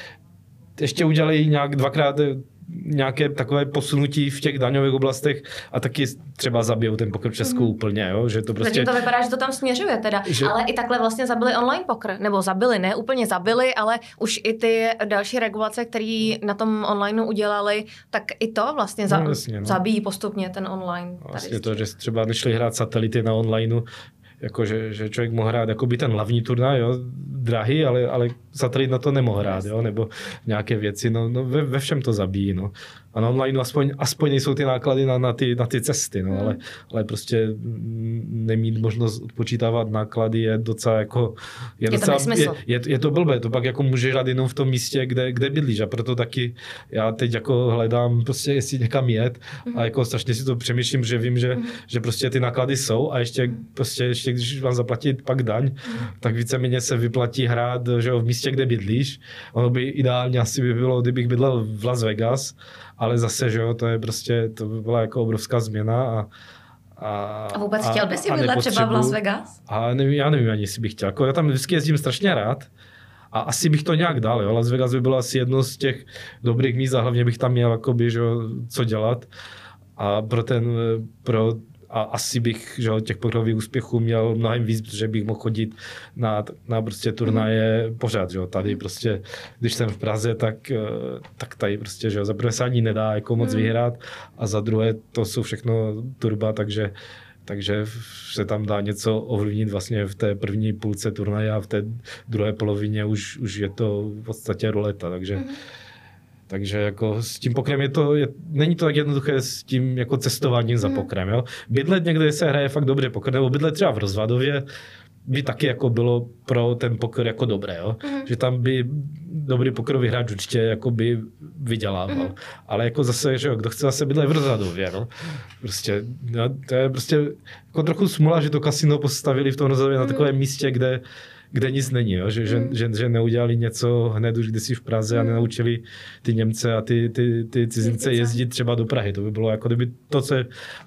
ještě udělali nějak dvakrát eh, nějaké takové posunutí v těch daňových oblastech a taky třeba zabijou ten poker v Česku mm. úplně, jo? že to prostě... Zatím to vypadá, že to tam směřuje teda, že... ale i takhle vlastně zabili online poker, nebo zabili, ne úplně zabili, ale už i ty další regulace, které na tom online udělali, tak i to vlastně za... no, jasně, no. zabíjí postupně ten online. Vlastně to, že třeba nešli hrát satelity na online, jako že, že člověk mohl hrát jako by ten hlavní turnaj, jo, drahý, ale, ale satelit na to nemohl hrát, jo, nebo nějaké věci, no, no ve, ve všem to zabíjí, no. A na online aspoň, aspoň nejsou ty náklady na, na, ty, na ty cesty, no, hmm. ale, ale prostě nemít možnost odpočítávat náklady je docela jako... Je, je docela, to je, je, je, to blbé, to pak jako může hrát jenom v tom místě, kde, kde bydlíš a proto taky já teď jako hledám prostě jestli někam jet hmm. a jako strašně si to přemýšlím, že vím, že, hmm. že prostě ty náklady jsou a ještě prostě ještě když vám zaplatit pak daň, hmm. tak víceméně se vyplatí hrát že jo, v místě, kde bydlíš. Ono by ideálně asi by bylo, kdybych bydlel v Las Vegas, ale zase, že jo, to je prostě, to by byla jako obrovská změna a a, a vůbec a, chtěl bys si bydlet třeba v Las Vegas? A nevím, já nevím ani, jestli bych chtěl. Jako já tam vždycky jezdím strašně rád. A asi bych to nějak dal. Jo. Las Vegas by bylo asi jedno z těch dobrých míst a hlavně bych tam měl jakoby, že, co dělat. A pro ten, pro a asi bych že, těch pokrových úspěchů měl mnohem víc, protože bych mohl chodit na, na prostě turnaje mm. pořád. Že? Tady prostě, když jsem v Praze, tak, eh, tak tady prostě, že za prvé se ani nedá jako moc mm. vyhrát a za druhé to jsou všechno turba, takže takže se tam dá něco ovlivnit vlastně v té první půlce turnaje a v té druhé polovině už, už je to v podstatě roleta, takže mm takže jako s tím pokrem je to, je, není to tak jednoduché s tím jako cestováním za mhm. pokrem. Jo? Bydlet někde se hraje fakt dobře poker, nebo bydlet třeba v Rozvadově, by taky jako bylo pro ten poker jako dobré, jo? Mm. že tam by dobrý pokerový hráč určitě jako by vydělával. Mm. Ale jako zase, že jo, kdo chce zase bydlet v Rozvadově, no? prostě, no, to je prostě jako trochu smula, že to kasino postavili v tom Rozvadově mm. na mhm. takovém místě, kde kde nic není, jo? Že, mm. že, že, neudělali něco hned už kdysi v Praze mm. a nenaučili ty Němce a ty, ty, ty cizince jezdit třeba do Prahy. To by bylo jako kdyby to, co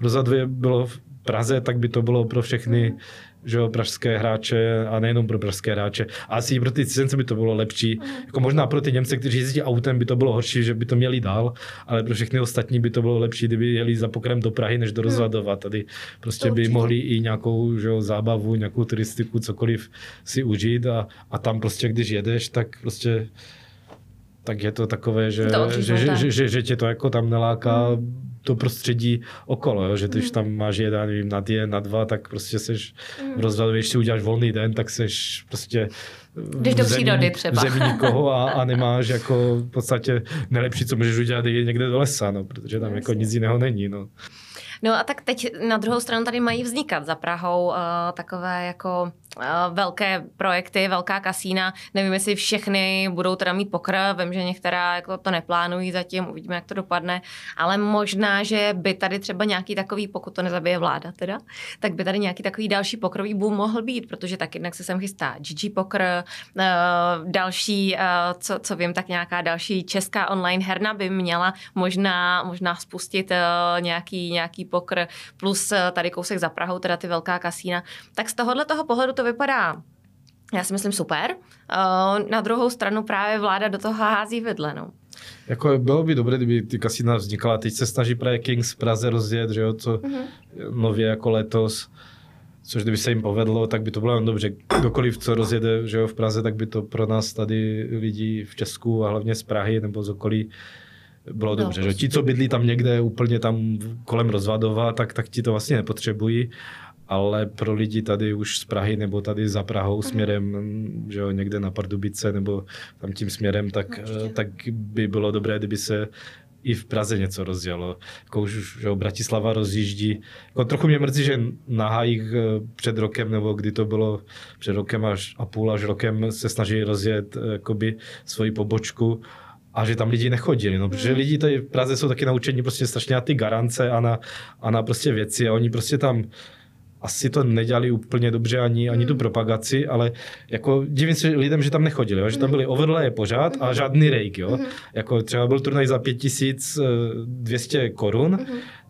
rozhoduje bylo v Praze, tak by to bylo pro všechny mm že jo, pražské hráče a nejenom pro pražské hráče. A asi pro ty cizince by to bylo lepší. Mm. Jako možná pro ty Němce, kteří jezdí autem, by to bylo horší, že by to měli dál, ale pro všechny ostatní by to bylo lepší, kdyby jeli za pokrem do Prahy, než do mhm. Rozvadova. Tady prostě by mohli i nějakou že jo, zábavu, nějakou turistiku, cokoliv si užít a, a tam prostě, když jedeš, tak prostě tak je to takové, že, to že, že, že, že, že tě to jako tam neláká mm to prostředí okolo, jo? že když mm. tam máš jeden, nevím, na den, na dva, tak prostě seš mm. v rozhledu, když si uděláš volný den, tak seš prostě když do přírody třeba. V zemi nikoho a, a nemáš jako v podstatě nejlepší, co můžeš udělat, je někde do lesa, no, protože tam jako nic jiného není. No. No a tak teď na druhou stranu tady mají vznikat za Prahou uh, takové jako velké projekty, velká kasína. Nevím, jestli všechny budou teda mít pokr, vím, že některá jako to neplánují zatím, uvidíme, jak to dopadne, ale možná, že by tady třeba nějaký takový, pokud to nezabije vláda teda, tak by tady nějaký takový další pokrový boom mohl být, protože tak jednak se sem chystá GG Poker, další, co, co vím, tak nějaká další česká online herna by měla možná, možná spustit nějaký, nějaký pokr, plus tady kousek za Prahou, teda ty velká kasína. Tak z tohohle toho pohledu to vypadá já si myslím super. Uh, na druhou stranu právě vláda do toho hází vidle. No. Jako bylo by dobré, kdyby ty kasína vznikala. Teď se snaží právě Kings v Praze rozjet, že jo, co uh-huh. nově jako letos. Což kdyby se jim povedlo, tak by to bylo dobře. Kdokoliv, co rozjede že jo, v Praze, tak by to pro nás tady lidi v Česku a hlavně z Prahy nebo z okolí bylo no, dobře. Že? Ti, co bydlí tam někde úplně tam kolem Rozvadova, tak, tak ti to vlastně nepotřebují ale pro lidi tady už z Prahy nebo tady za Prahou mhm. směrem, že jo, někde na Pardubice nebo tam tím směrem, tak, eh, tak by bylo dobré, kdyby se i v Praze něco rozjelo. Jako už že jo, Bratislava rozjíždí. Jako trochu mě mrzí, že na hájích eh, před rokem, nebo kdy to bylo před rokem až a půl až rokem se snaží rozjet eh, jakoby svoji pobočku a že tam lidi nechodili, no, protože mhm. lidi tady v Praze jsou taky naučení prostě strašně na ty garance a na, a na prostě věci a oni prostě tam asi to nedělali úplně dobře ani, ani tu hmm. propagaci, ale jako divím se lidem, že tam nechodili, jo? že tam hmm. byly overlaye pořád a hmm. žádný rejk. Jo? Jako třeba byl turnaj za 5200 eh, korun,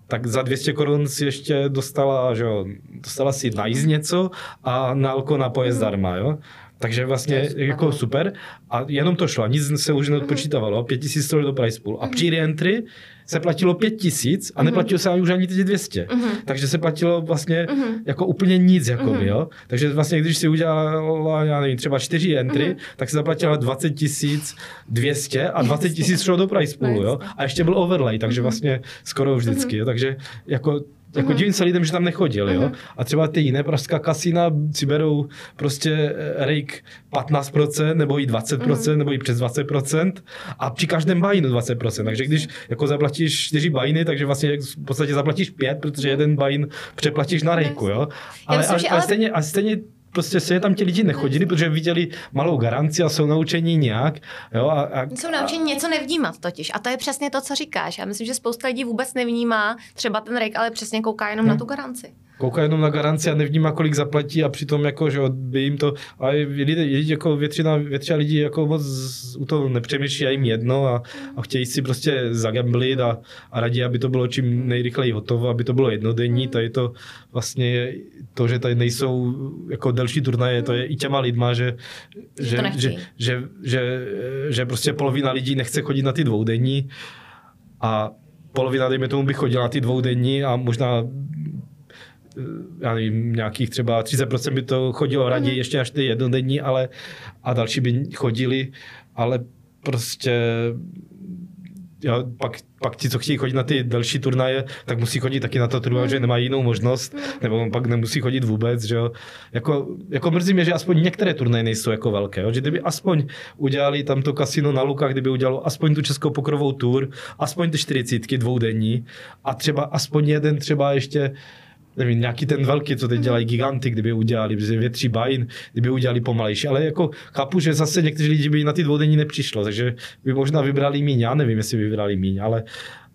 tak za 200 korun si ještě dostala, že jo, dostala si najíst něco a na alko na pojezd zdarma, jo. Takže vlastně yes, jako aha. super. A jenom to šlo, nic se už neodpočítávalo. 5000 stoly do price pool. A při reentry se platilo 5000 a neplatilo se už ani ty 200. Uh-huh. Takže se platilo vlastně uh-huh. jako úplně nic, jakoby, uh-huh. jo. Takže vlastně, když si udělala, já nevím, třeba 4 entry, uh-huh. tak se zaplatila 20 200 a 20 tisíc šlo do price poolu, jo. A ještě byl overlay, takže vlastně skoro vždycky, jo. Takže jako jako divím se lidem, že tam nechodili, jo. A třeba ty jiné pražská kasína si berou prostě eh, rejk 15% nebo i 20% nebo i přes 20% a při každém bajinu 20%. Takže když jako zaplatíš 4 bajiny, takže vlastně v podstatě zaplatíš 5, protože jeden bajin přeplatíš na rejku, jo. Ale, myslím, ale, ale, stejně, ale stejně prostě se tam ti lidi nechodili, protože viděli malou garanci a jsou naučení nějak. Jo, a, a, jsou naučení něco nevnímat totiž. A to je přesně to, co říkáš. Já myslím, že spousta lidí vůbec nevnímá třeba ten rejk, ale přesně kouká jenom hmm. na tu garanci kouká jenom na garanci a nevnímá, kolik zaplatí a přitom jako, že by jim to, a lidi, lidi jako většina, většina lidí jako moc u toho nepřemýšlí a jim jedno a, a chtějí si prostě zagamblit a, a radí, aby to bylo čím nejrychleji hotovo, aby to bylo jednodenní, to je to vlastně to, že tady nejsou jako delší turnaje, to je i těma lidma, že, že, že, že, že, že, že prostě polovina lidí nechce chodit na ty dvoudenní a polovina, dejme tomu, by chodila na ty dvoudenní a možná já nevím, nějakých třeba 30% by to chodilo raději mm. ještě až ty jednodenní, ale a další by chodili, ale prostě jo, pak, pak ti, co chtějí chodit na ty další turnaje, tak musí chodit taky na to turnaj, mm. že nemají jinou možnost, mm. nebo pak nemusí chodit vůbec, že jo. Jako, jako mrzí mě, že aspoň některé turnaje nejsou jako velké, jo? že kdyby aspoň udělali tam to kasino na Lukách, kdyby udělalo aspoň tu českou pokrovou tour, aspoň ty čtyřicítky dvoudenní a třeba aspoň jeden třeba ještě nevím, nějaký ten velký, co teď mhm. dělají giganty, kdyby udělali, protože větší bajin, kdyby udělali pomalejší. Ale jako chápu, že zase někteří lidi by na ty dvoudenní nepřišlo, takže by možná vybrali míň, já nevím, jestli by vybrali míň, ale,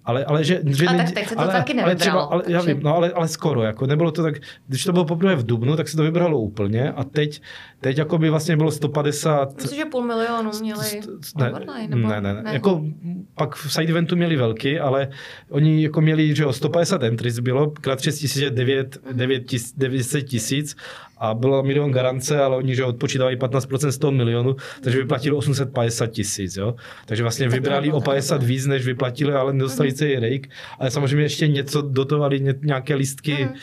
ale, ale že, že a ne, tak teď se to ale, taky ale třeba, ale, já vím, no ale, ale skoro, jako nebylo to tak, když to bylo poprvé v Dubnu, tak se to vybralo úplně a teď, teď jako by vlastně bylo 150... Myslím, že půl milionu měli ne, nebo, ne, ne, ne, ne, jako pak v side eventu měli velký, ale oni jako měli, že jo, 150 entries bylo, krát 6 tisíc, 9, 900 tisíc a byla milion garance, ale oni že odpočítávají 15% z toho milionu, takže vyplatili 850 tisíc. Jo? Takže vlastně vybrali o 50 víc, než vyplatili, ale nedostali celý rejk. Ale samozřejmě ještě něco dotovali, nějaké listky mhm.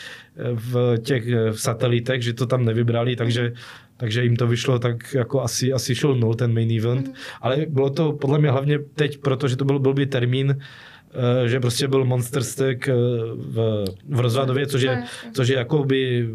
v těch v satelitech, že to tam nevybrali, takže takže jim to vyšlo tak jako asi, asi šel nul ten main event, ale bylo to podle mě hlavně teď, protože to byl blbý termín, eh, že prostě byl Monster Stack eh, v, v Rozvadově, což je, což je jakoby,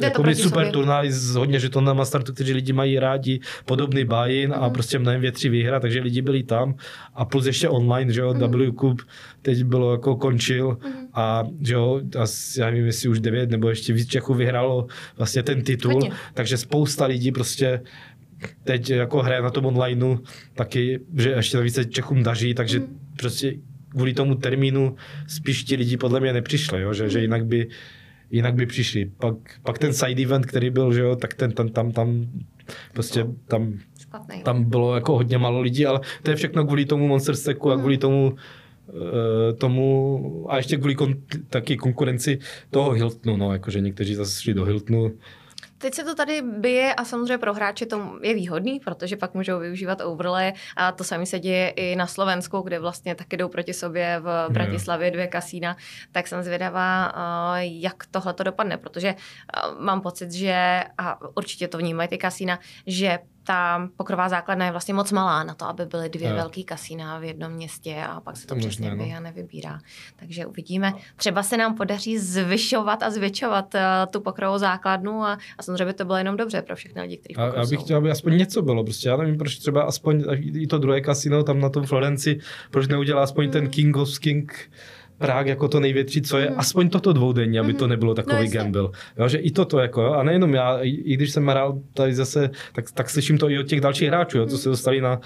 jakoby super sobě. turnaj s hodně žetonama startu, kteří lidi mají rádi, podobný buy-in a mhm. prostě mnohem větší výhra, takže lidi byli tam a plus ještě online, že jo, mm. W Cup teď bylo jako končil mm. a že jo, asi, já nevím, jestli už devět nebo ještě víc Čechů vyhrálo vlastně ten titul, Hodně. takže spousta lidí prostě teď jako hraje na tom onlineu taky, že ještě navíc se Čechům daří, takže mm. prostě kvůli tomu termínu spíš ti lidi podle mě nepřišli, jo? Že, že jinak by jinak by přišli. Pak, pak ten side event, který byl, že jo, tak ten tam, tam, tam prostě tam, Špatný. tam bylo jako hodně málo lidí, ale to je všechno kvůli tomu Monster Stacku a kvůli mm. tomu eh, tomu a ještě kvůli kon, taky konkurenci toho Hiltonu, no, jakože někteří zase šli do Hiltonu, Teď se to tady bije a samozřejmě pro hráče to je výhodný, protože pak můžou využívat overlay a to samé se děje i na Slovensku, kde vlastně taky jdou proti sobě v Bratislavě dvě kasína, tak jsem zvědavá, jak tohle to dopadne, protože mám pocit, že, a určitě to vnímají ty kasína, že ta pokrová základna je vlastně moc malá na to, aby byly dvě velké kasína v jednom městě a pak se to, to přesně no. a nevybírá. Takže uvidíme. Třeba se nám podaří zvyšovat a zvětšovat uh, tu pokrovou základnu a, a samozřejmě by to bylo jenom dobře pro všechny lidi, kteří Já bych chtěl, aby aspoň něco bylo. Prostě já nevím, proč třeba aspoň i to druhé kasino tam na tom Florenci, proč neudělá aspoň mm. ten King of King Prák jako to největší, co je, mm. aspoň toto dvoudenní, aby to mhm. nebylo takový no, gamble. Jo, že i toto, jako, jo, a nejenom já, i, i když jsem hrál tady zase, tak, tak slyším to i od těch dalších hráčů, jo, co se dostali na,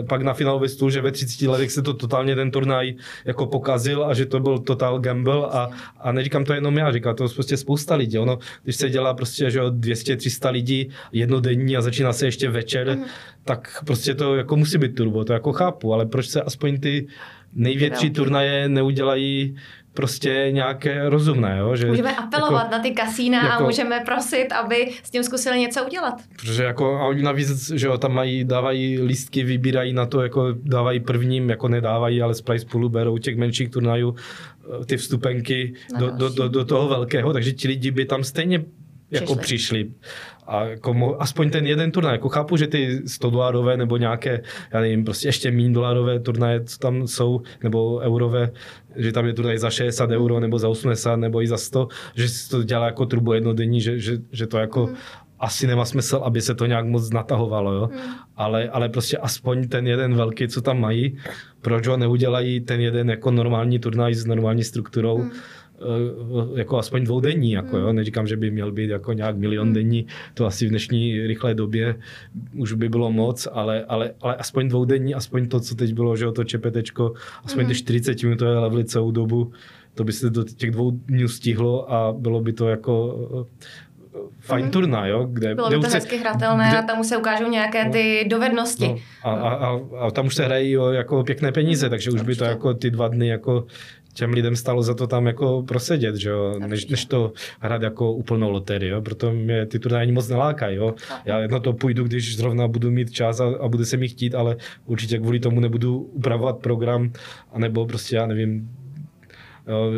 e, pak na finálový stůl, že ve 30 letech se to totálně ten turnaj jako pokazil a že to byl total gamble a, a neříkám to jenom já, říká to prostě spousta lidí. Ono, když se dělá prostě, že 200-300 lidí jednodenní a začíná se ještě večer, mm. tak prostě to jako musí být turbo, to jako chápu, ale proč se aspoň ty největší turnaje neudělají prostě nějaké rozumné. Jo? Že můžeme apelovat jako, na ty kasína jako, a můžeme prosit, aby s tím zkusili něco udělat. Protože jako, a oni navíc, že jo, tam mají, dávají lístky, vybírají na to, jako dávají prvním, jako nedávají, ale z price poolu berou těch menších turnajů eh, ty vstupenky do, do, do, do, toho velkého, takže ti lidi by tam stejně jako přišli. A mo, aspoň ten jeden turnaj, jako chápu, že ty 100 dolarové nebo nějaké, já nevím, prostě ještě méně dolarové turnaje, co tam jsou, nebo eurové, že tam je turnaj za 60 euro nebo za 80 nebo i za 100, že si to dělá jako trubo jednodenní, že, že, že to jako mm. asi nemá smysl, aby se to nějak moc natahovalo, jo? Mm. Ale, ale prostě aspoň ten jeden velký, co tam mají, proč ho neudělají ten jeden jako normální turnaj s normální strukturou, mm jako aspoň dvoudenní, jako jo, hmm. neříkám, že by měl být jako nějak milion hmm. denní, to asi v dnešní rychlé době už by bylo moc, ale, ale, ale aspoň dvoudenní, aspoň to, co teď bylo, že to čepetečko, aspoň ty 40 hmm. minutové levely celou dobu, to by se do těch dvou dní stihlo a bylo by to jako fajn turna, jo? Kde, Bylo by to hezky hratelné kde, a tam už se ukážou nějaké no, ty dovednosti. No, a, a, a, a, tam už se hrají jo, jako pěkné peníze, takže už by to jako ty dva dny jako těm lidem stalo za to tam jako prosedět, že jo, než, než to hrát jako úplnou loterii, jo, proto mě ty turnaje moc nelákají, jo. Já na to půjdu, když zrovna budu mít čas a, a bude se mi chtít, ale určitě kvůli tomu nebudu upravovat program, anebo prostě, já nevím,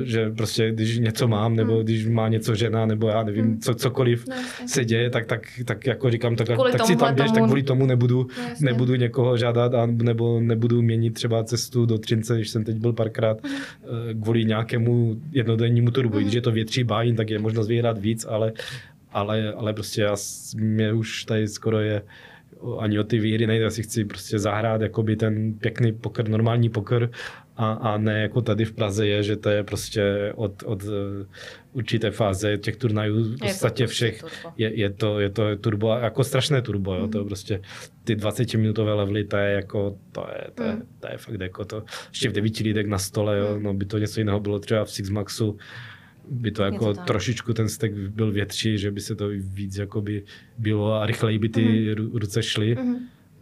že prostě když něco mám, nebo hmm. když má něco žena, nebo já nevím, hmm. co, cokoliv no, se děje, tak, tak, tak jako říkám, tak, tak si tam běž, tomu... tak kvůli tomu nebudu, no, nebudu někoho žádat, a, nebo nebudu měnit třeba cestu do Třince, když jsem teď byl párkrát, hmm. kvůli nějakému jednodennímu turbu. Když je to větší bájin, tak je možnost vyhrát víc, ale, ale, ale prostě já, mě už tady skoro je ani o ty výhry nejde, já si chci prostě zahrát jakoby ten pěkný poker, normální poker a, a ne jako tady v Praze je, že to je prostě od, od eh, určité fáze těch turnajů v podstatě prostě všech je, je, to, je to turbo, jako strašné turbo, jo, mm. to prostě ty 20 minutové levely, to je jako, to je, to je, mm. to je fakt jako to, ještě v devíti lidek na stole, jo, mm. no by to něco jiného bylo třeba v Six Maxu, by to jako to trošičku ten stek byl větší, že by se to víc jakoby bylo a rychleji by ty mm. ruce šly. Mm.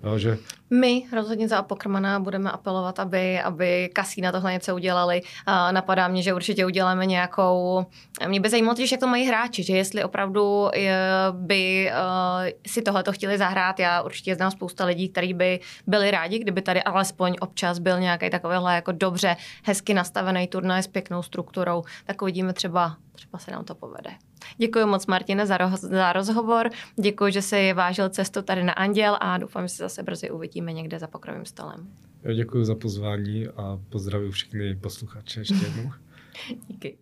Jo, že... My rozhodně za Apokrmana budeme apelovat, aby, aby kasína tohle něco udělali. A napadá mě, že určitě uděláme nějakou... Mě by zajímalo, jak to mají hráči, že jestli opravdu eh, by uh, si tohle chtěli zahrát. Já určitě znám spousta lidí, kteří by byli rádi, kdyby tady alespoň občas byl nějaký takovýhle jako dobře, hezky nastavený turnaj s pěknou strukturou. Tak uvidíme třeba, třeba se nám to povede. Děkuji moc, Martine, za, roz, za rozhovor. Děkuji, že se vážil cestu tady na Anděl a doufám, že se zase brzy uvidíme někde za pokrovým stolem. Jo, děkuji za pozvání a pozdravuji všechny posluchače ještě jednou. Díky.